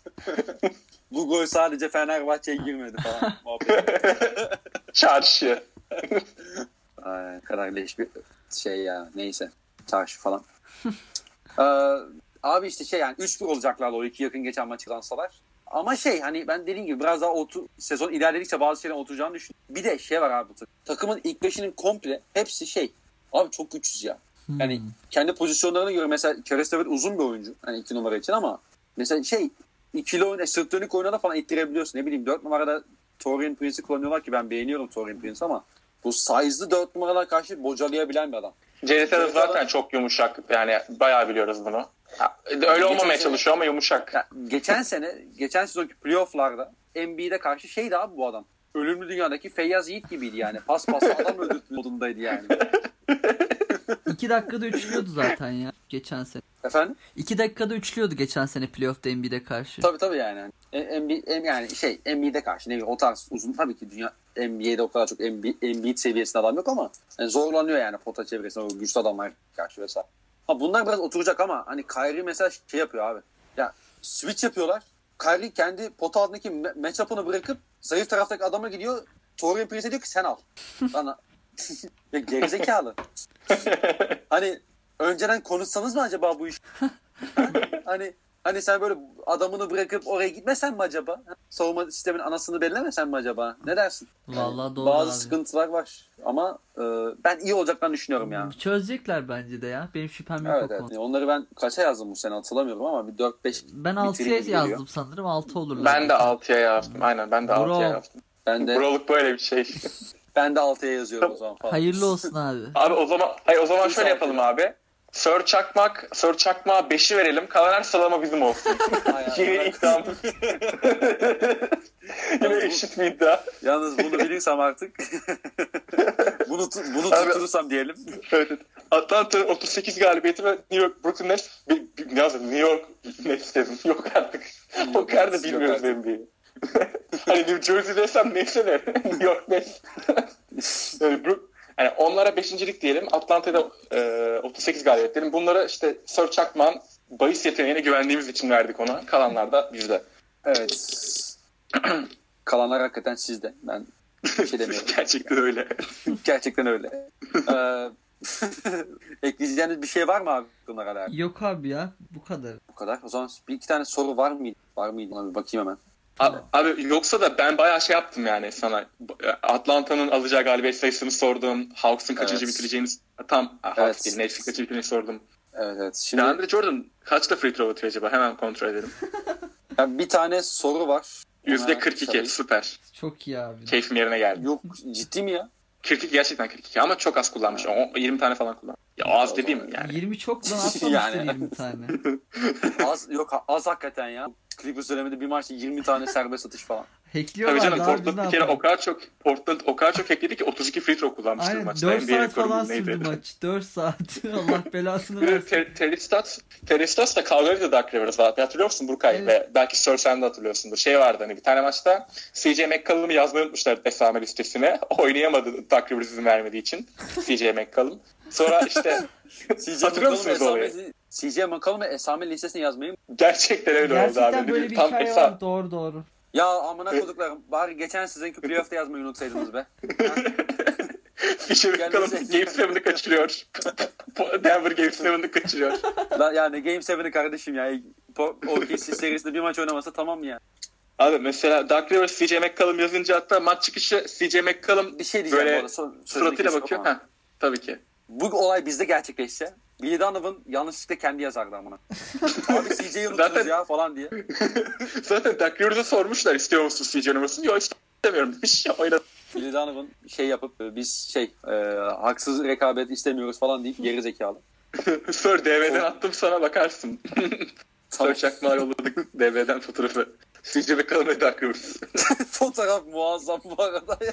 Bu gol sadece Fenerbahçe'ye girmedi falan. Çarşı. Ay, kadar leş bir şey ya. Neyse. Çarşı falan. ee, abi işte şey yani 3-1 olacaklar o iki yakın geçen maçı kazansalar. Ama şey hani ben dediğim gibi biraz daha otu, sezon ilerledikçe bazı şeylerin oturacağını düşünüyorum. Bir de şey var abi. Takımın ilk beşinin komple hepsi şey. Abi çok güçsüz ya. Yani Hmm. kendi pozisyonlarına göre mesela Kerestevet uzun bir oyuncu. Hani iki numara için ama mesela şey ikili oyuna, sırt dönük oyuna da falan ittirebiliyorsun. Ne bileyim dört numarada Torian Prince'i kullanıyorlar ki ben beğeniyorum Torian Prince ama bu size'lı dört numaralar karşı bocalayabilen bir adam. De zaten çok yumuşak. Yani bayağı biliyoruz bunu. Öyle olmamaya sene- çalışıyor ama yumuşak. Geçen sene, geçen sezonki playoff'larda NBA'de karşı şeydi abi bu adam. Ölümlü dünyadaki Feyyaz Yiğit gibiydi yani. Pas pas adam öldürtme modundaydı yani. 2 dakikada üçlüyordu zaten ya geçen sene. Efendim? 2 dakikada üçlüyordu geçen sene playoff'ta NBA'de karşı. Tabii tabii yani. E, NBA, em- yani şey NBA'de karşı ne bileyim o tarz uzun tabii ki dünya NBA'de o kadar çok NBA, Embiid seviyesinde adam yok ama yani zorlanıyor yani pota çevresinde o güçlü adamlar karşı vesaire. Ha bunlar biraz oturacak ama hani Kyrie mesela şey yapıyor abi. Ya switch yapıyorlar. Kyrie kendi pota altındaki ma- matchup'ını bırakıp zayıf taraftaki adama gidiyor. Torian Prince'e diyor ki sen al. Bana ya gerizekalı. hani önceden konuşsanız mı acaba bu iş? Ha? hani hani sen böyle adamını bırakıp oraya gitmesen mi acaba? Savunma sistemin anasını bellemesen mi acaba? Ne dersin? Vallahi doğru Bazı abi. sıkıntılar var ama e, ben iyi olacaklarını düşünüyorum ya. Çözecekler bence de ya. Benim şüphem yok Evet, o evet. Onları ben kaça yazdım bu sene hatırlamıyorum ama bir 4-5 Ben Bitirir 6'ya gibi geliyor. yazdım sanırım. 6 olurlar. Ben de 6'ya yazdım. Aynen ben de Bro. 6'ya yazdım. ben de Buralık böyle bir şey. ben de 6'ya yazıyorum o zaman falan. Hayırlı olsun abi. Abi o zaman hayır o zaman şöyle yapalım abi. Sör Çakmak, Sör Çakmak'a 5'i verelim. Kalan her sıralama bizim olsun. Yine iddiamız. Yine eşit bir iddia. Yalnız bunu bilirsem artık bunu bunu Abi- tutturursam diyelim. Evet. evet. Atlanta'nın 38 galibiyeti ve New York Brooklyn Nets bir, bir, New York Nets dedim. Yok artık. o kadar da yok bilmiyoruz. NBA'yi. hani New Jersey desem neyse de New York Nets. yani, Brook, yani onlara beşincilik diyelim. Atlanta'da e, 38 galibiyet diyelim. Bunlara işte Sir Çakman bahis yeteneğine güvendiğimiz için verdik ona. Kalanlar da bizde. Evet. Kalanlar hakikaten sizde. Ben bir şey demiyorum. Gerçekten öyle. Gerçekten öyle. Ee, ekleyeceğiniz bir şey var mı abi bunlara? Yok abi ya. Bu kadar. Bu kadar. O zaman bir iki tane soru var mıydı? Var mıydı? Ona bir bakayım hemen. Abi, abi yoksa da ben bayağı şey yaptım yani sana. Atlanta'nın alacağı galibiyet sayısını sordum. Hawks'ın kaçıncı Evet. bitireceğini tam Hawks Evet. değil. Nets'in kaçıncı bitireceğini sordum. Evet evet. Şimdi DeAndre Jordan kaçta free throw atıyor acaba? Hemen kontrol edelim. ya bir tane soru var. Ona %42 sorayım. süper. Çok iyi abi. Keyfim yerine geldi. Yok ciddi mi ya? 42 gerçekten 42 ama çok az kullanmış. O- 20 tane falan kullanmış. Ya az dediğim yani. 20 çok lan atmamıştır Yani. 20 tane. Az yok az hakikaten ya. Clippers döneminde bir maçta 20 tane serbest atış falan. Tabii Hackliyorlar canım daha biz Portland bir kere o kadar çok Portland o kadar çok ekledi ki 32 free throw kullanmıştır Aynen maçta. 4 NBA saat falan neydi? sürdü maç. 4 saat. Allah belasını versin. Ter- Terry Stotts, Terry Stotts da kavgalıydı Dark Rivers vardı. Hatırlıyor musun Burkay? Evet. Ve belki Sir sen de hatırlıyorsundur. Şey vardı hani bir tane maçta CJ McCollum'u yazmayı unutmuşlar esame listesine. Oynayamadı Dark Rivers izin vermediği için. CJ McCollum. Sonra işte Hatırlıyor musunuz olayı? CJ McCollum'u esame listesine yazmayı gerçekten öyle oldu Gerçekten abi. böyle bir Tam hikaye esa- var. Doğru doğru. Ya amına koduklarım. Bari geçen sizinki playoff'ta yazmayı unutsaydınız be. McCollum Kendisi- Game 7'ı kaçırıyor. Denver Game 7'ı kaçırıyor. Lan yani Game 7'i kardeşim ya. OKC serisinde bir maç oynamasa tamam ya. Abi mesela Dark Rivers CJ McCollum yazınca hatta maç çıkışı CJ McCollum Bir şey diyeceğim Böyle bu arada. Son, suratıyla bakıyor. Ha, tabii ki. Bu olay bizde gerçekleşse Billy Donovan yanlışlıkla kendi yazardı amına. Abi CJ'yi unutunuz Zaten- ya falan diye. Zaten Dark Rivers'a sormuşlar istiyor musun CJ numarasını? Yok istemiyorum demiş. Oynadı. Billy Donovan şey yapıp e, biz şey e, haksız rekabet istemiyoruz falan deyip geri zekalı. Sir DV'den attım sana bakarsın. Sir Çakmağı yolladık DV'den fotoğrafı. Ve Dark Rivers. Fotoğraf muazzam bu arada ya.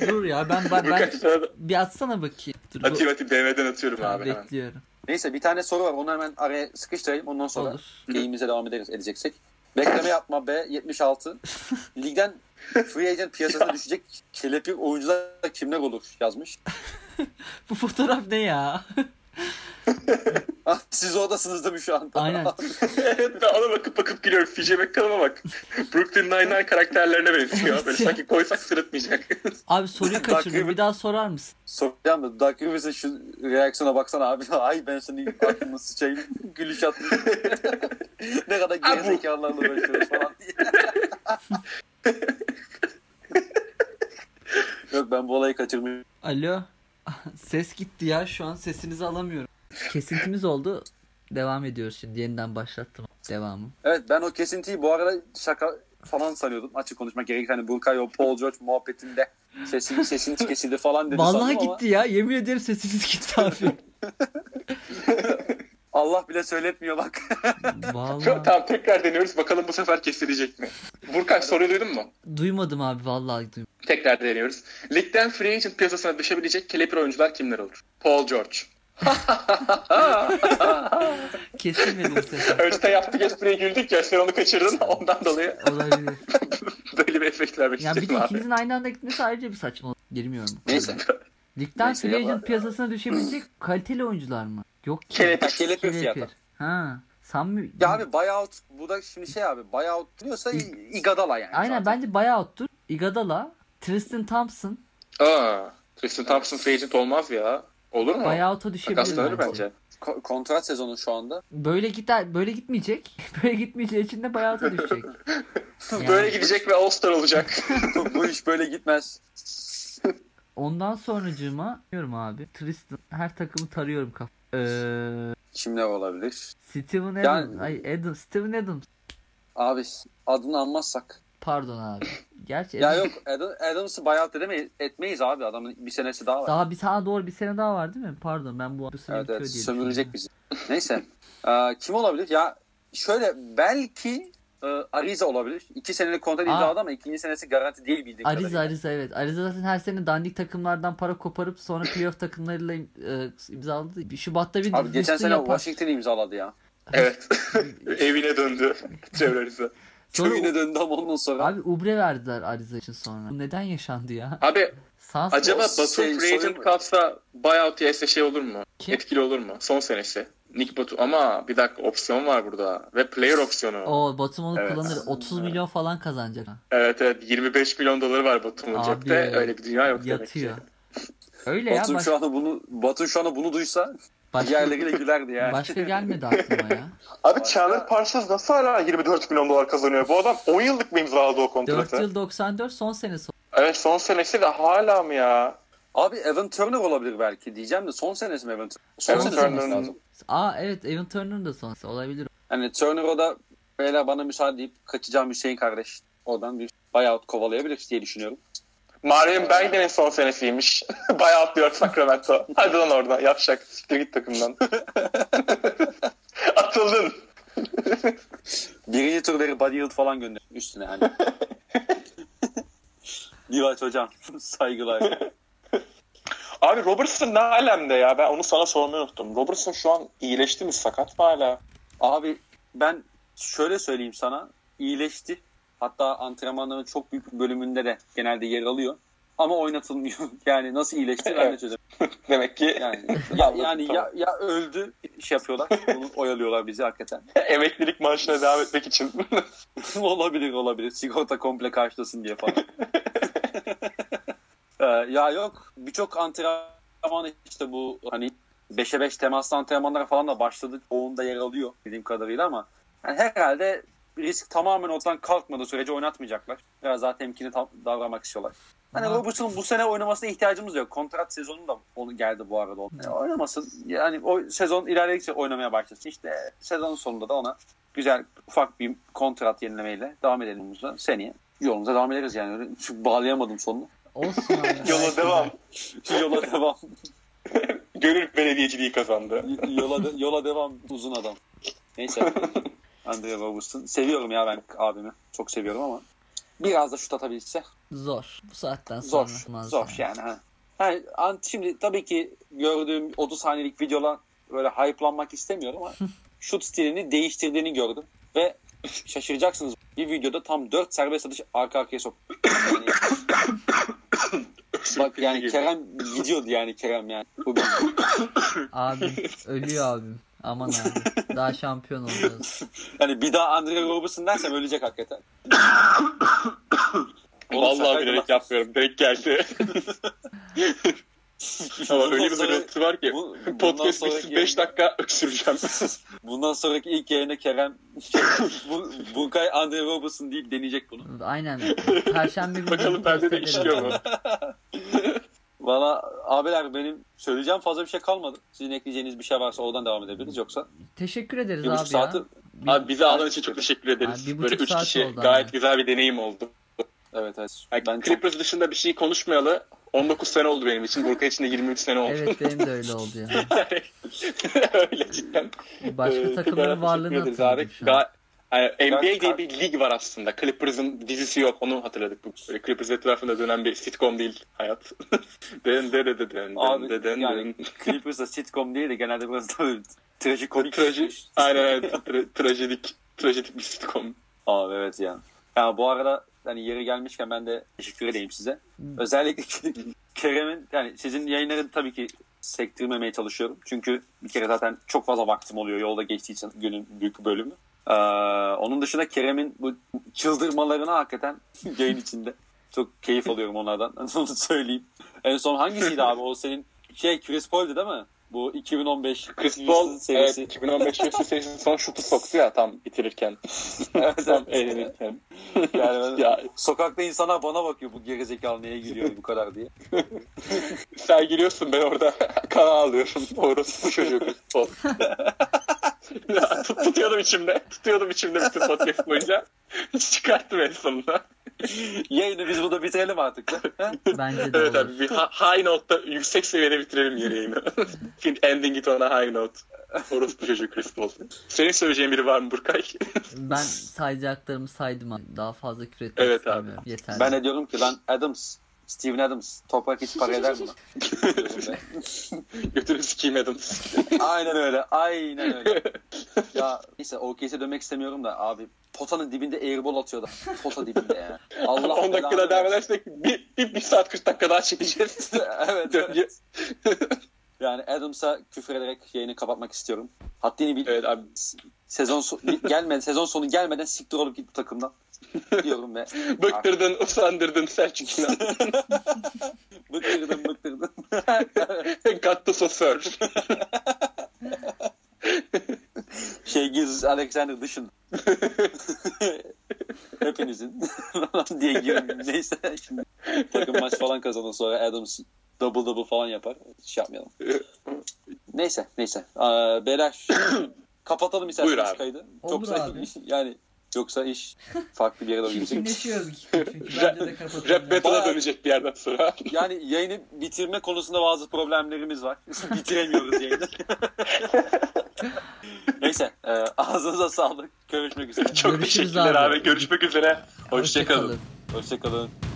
Dur ya ben ben, ben tane bir atsana bakayım. Dur, bu- atayım atayım DV'den atıyorum Tamam, abi hemen. bekliyorum. Neyse bir tane soru var onu hemen araya sıkıştırayım ondan sonra Olur. geyimize devam ederiz edeceksek. Bekleme yapma B 76. Ligden free agent piyasasına düşecek kelepir oyuncular kimler olur yazmış. Bu fotoğraf ne ya? Ah, Siz oradasınız değil mi şu anda? Aynen. evet ben ona bakıp bakıp gülüyorum. CJ McCollum'a bak. Brooklyn Nine-Nine karakterlerine benziyor. Böyle sanki koysak sırıtmayacak. Abi soruyu kaçırdım. Bir daha sorar mısın? Soracağım da Dark Rivers'ın şu reaksiyona baksana abi. Ay ben seni aklımı sıçayım. Gülüş attım. ne kadar gerizekalılarla uğraşıyoruz falan diye. Yok ben bu olayı kaçırmıyorum. Alo. Ses gitti ya. Şu an sesinizi alamıyorum. Kesintimiz oldu. Devam ediyoruz şimdi. Yeniden başlattım devamı. Evet ben o kesintiyi bu arada şaka falan sanıyordum. Açık konuşmak gerekirse hani Burkay o Paul George muhabbetinde sesin sesin kesildi falan dedi Vallahi sandım ama gitti ya. Yemin ederim sesiniz gitti abi. Allah bile söyletmiyor bak. Vallahi. tamam tekrar deniyoruz. Bakalım bu sefer kesilecek mi? Burkay soruyu duydun mu? Duymadım abi vallahi duymadım. Tekrar deniyoruz. Ligden free agent piyasasına düşebilecek kelepir oyuncular kimler olur? Paul George. Kesilmedi bu sefer. Önce yaptık espriye güldük ya sen onu kaçırdın ondan dolayı Olabilir. böyle bir efekt vermek Yani bir istedim de abi. ikinizin aynı anda gitmesi ayrıca bir saçmalık. Girmiyorum. Neyse. Ligden Neyse free agent piyasasına düşebilecek kaliteli oyuncular mı? Yok ki. Kelepir. Ha, kelepir fiyatı. Ha. Sanmı Ya abi buyout bu da şimdi şey abi buyout diyorsa Igadala yani. Aynen zaten. bence buyout'tur. Iguodala, Tristan Thompson Aa, Tristan Thompson free agent olmaz ya. Olur mu? buyout'a düşebilir Takaslanır bence. bence. Ko- kontrat sezonu şu anda. Böyle gider, böyle gitmeyecek. Böyle gitmeyeceği için de buyout'a düşecek. Yani Böyle gidecek ve All-Star olacak. bu, bu iş böyle gitmez. Ondan sonracığıma diyorum abi. Tristan her takımı tarıyorum kaf. Ee, Kimler olabilir? Steven Adams. Yani- Ay Adam, Steven Adams. Abi adını anmazsak. Pardon abi. Gerçi Ya yok Adam, Adams'ı buyout edemeyiz, etmeyiz abi. Adamın bir senesi daha var. Daha bir tane doğru bir sene daha var değil mi? Pardon ben bu, bu sene evet evet diye sömürecek bizi. Neyse. Ee, kim olabilir? Ya şöyle belki e, Ariza olabilir. İki senelik kontrat imzaladı ama ikinci senesi garanti değil bildiğim Ariza kadarıyla. Ariza evet. Ariza zaten her sene dandik takımlardan para koparıp sonra playoff takımlarıyla e, imzaladı. Şubat'ta bir Abi geçen sene yapar. Washington imzaladı ya. evet. Evine döndü. Trevor Ariza. Sonra- Köyüne döndü ama ondan sonra. Abi Ubre verdiler Ariza için sonra. Bu neden yaşandı ya? Abi Sans acaba o Batum şey, free agent soyun- kalsa buyout yerse şey olur mu? Kim? Etkili olur mu? Son senesi. Nick Batum ama bir dakika opsiyon var burada. Ve player opsiyonu. O Batum onu Evet. kullanır. 30 milyon falan kazanacak. Evet evet 25 milyon doları var Batum'un cepte. Öyle bir dünya yok demek Yatıyor. ki. Öyle ya. Batu Baş, şu anda bunu Batu şu anda bunu duysa başka, diğerleriyle gülerdi yani. başka gelmedi aklıma ya. Abi Başka- Chandler Parsons nasıl hala 24 milyon dolar kazanıyor? Bu adam 10 yıllık mı imzaladı o 4 kontratı? yıl 94 son senesi. Evet son senesi de hala mı ya? Abi Evan Turner olabilir belki diyeceğim de son senesi mi Evan Turner? Son Evan senesi Turner'ın- lazım. Aa evet Evan Turner'ın da sonrası olabilir. Hani Turner o da beyler bana müsaade deyip kaçacağım Hüseyin kardeş. Oradan bir buyout kovalayabilir diye düşünüyorum. Marion Bagden'in son senesiymiş. Bayağı atlıyor Sacramento. Hadi lan oradan yapacak. Siktir git takımdan. Atıldın. Birinci turları Buddy Hield falan gönder üstüne hani. Divaç hocam saygılar. Abi Robertson ne alemde ya? Ben onu sana sormayı unuttum. Robertson şu an iyileşti mi? Sakat mı hala? Abi ben şöyle söyleyeyim sana iyileşti. Hatta antrenmanların çok büyük bir bölümünde de genelde yer alıyor. Ama oynatılmıyor. Yani nasıl iyileşti ben de çözemiyorum. Demek ki Yani, ya, yani ya, ya öldü şey yapıyorlar. Bunu oyalıyorlar bizi hakikaten. emeklilik maaşına devam etmek için. olabilir olabilir. Sigorta komple karşılasın diye falan. Ee, ya yok birçok antrenman işte bu hani 5'e 5 temaslı antrenmanlara falan da başladı. Çoğunda yer alıyor bildiğim kadarıyla ama yani herhalde risk tamamen ortadan kalkmadığı sürece oynatmayacaklar. Biraz daha temkinli tam- davranmak istiyorlar. Hani Ama- Robertson'un bu sene oynamasına ihtiyacımız yok. Kontrat sezonu da onu geldi bu arada. Yani oynamasın. Yani o sezon ilerledikçe oynamaya başlasın. İşte sezonun sonunda da ona güzel ufak bir kontrat yenilemeyle devam edelim bununla. Seneye yolumuza devam ederiz yani. Öyle, çünkü bağlayamadım sonunu. Olsun abi. Yola devam. yola devam. Gönül belediyeciliği kazandı. yola, de- yola devam uzun adam. Neyse. Andre Robertson. Seviyorum ya ben abimi. Çok seviyorum ama biraz da şut atabilse Zor. Bu saatten sonra. zor. olmaz Zor yani. Ha. Ha, an- şimdi tabii ki gördüğüm 30 saniyelik videolar böyle hype'lanmak istemiyorum ama şut stilini değiştirdiğini gördüm. Ve şaşıracaksınız. Bir videoda tam 4 serbest atış arka arkaya sok. Yani, bak yani Kerem gidiyordu yani Kerem yani. Bu bir- Abim ölüyor abim. Aman abi. Daha şampiyon olacağız. Yani bir daha Andre Robertson dersem ölecek hakikaten. Vallahi bilerek yapmıyorum. Denk geldi. Ama öyle bir görüntü var ki. bu- Podcast sonraki bitsin 5 dakika öksüreceğim. Bundan sonraki ilk yayına Kerem bu, Burkay Andre Robertson deyip deneyecek bunu. Aynen. Perşembe günü Bakalım bende de işliyor mu? Valla abiler benim söyleyeceğim fazla bir şey kalmadı. Sizin ekleyeceğiniz bir şey varsa oradan devam edebiliriz yoksa. Teşekkür ederiz Bir abi saati ya. Bir- Abi bizi ağırladığın için çok teşekkür ederiz. Abi bir Böyle buçuk 3 saat kişi oldu gayet ama. güzel bir deneyim oldu. Evet evet. Yani Ben çok Clippers dışında bir şey konuşmayalı 19 sene oldu benim için. Burkay için de 23 sene oldu. Evet benim de öyle oldu yani. Öyle cidden. Başka Ee, takımların varlığını hatırladım şu an. Ga- Yani NBA Ben- diye bir lig var aslında. Clippers'ın dizisi yok. Onu hatırladık. Bu böyle Clippers etrafında dönen bir sitcom değil hayat. den den den den Abi, den den yani den. Clippers'da sitcom değil de genelde biraz da böyle trajikomik. Traji, aynen evet. Tra- trajedik, trajedik bir sitcom. Abi evet yani. Ya bu arada hani yeri gelmişken ben de teşekkür edeyim size. Özellikle Kerem'in yani sizin yayınları tabii ki sektirmemeye çalışıyorum. Çünkü bir kere zaten çok fazla vaktim oluyor yolda geçtiği için günün büyük bölümü. Ee, onun dışında Kerem'in bu çıldırmalarına hakikaten yayın içinde çok keyif alıyorum onlardan. Onu söyleyeyim. En son hangisiydi abi? O senin şey Chris Paul'di değil mi? Bu 2015 Chris Paul evet, serisi. 2015 Houston serisinin son şutu soktu ya tam bitirirken. Evet, tam evet. eğlenirken. Yani ben- ya Sokakta insanlar bana bakıyor bu gerizekalı neye gülüyor bu kadar diye. sen gülüyorsun ben orada kana alıyorum. Orası bu çocuğu Chris Paul. Ya, tut- tutuyordum içimde. Tutuyordum içimde bütün podcast boyunca. Çıkarttım en sonunda. Yayını biz burada bitirelim artık. Bence de Evet olur. abi bir ha- high note'da yüksek seviyede bitirelim yeri yayını. Ending it on a high note. Orası bu çocuğu Chris Paul. Senin söyleyeceğin biri var mı Burkay? Ben sayacaklarımı saydım abi. Daha fazla küfür etmek Evet abi. istemiyorum. Yeter. Ben de diyorum ki lan Adams, Steven Adams toprak hiç para eder mi? Götünü sikeyim Adams. aynen öyle. Aynen öyle. Ya neyse OKC'ye dönmek istemiyorum da abi potanın dibinde airball atıyordu. Pota dibinde ya. Allah 10 dakikada devam edersek bir, bir, bir saat 40 dakika daha çekeceğiz. evet, evet. Yani Adams'a küfür ederek yayını kapatmak istiyorum. Haddini bil. evet abi. Sezon so- gelmeden sezon sonu gelmeden siktir olup git bu takımdan. Diyorum ve Bıktırdın, usandırdın Selçuk İnan. bıktırdım bıktırdım. Gatto sosör. şey Giz Alexander dışın. Hepinizin diye girdim. Neyse şimdi takım maç falan kazanır sonra Adams double double falan yapar. Hiç yapmayalım. Neyse neyse. Aa, beyler kapatalım Buyur isterseniz abi. kaydı. Olur Yoksa abi. yani yoksa iş farklı bir yere doğru gidecek. Çirkinleşiyoruz çünkü bence de kapatalım. Rap battle'a Bayağı- dönecek bir yerden sonra. Yani yayını bitirme konusunda bazı problemlerimiz var. Bitiremiyoruz yayını. Neyse. E, ağzınıza sağlık. Görüşmek üzere. Çok Görüşürüz teşekkürler abi. abi. Görüşmek üzere. Hoşçakalın. Hoşçakalın. Hoşçakalın.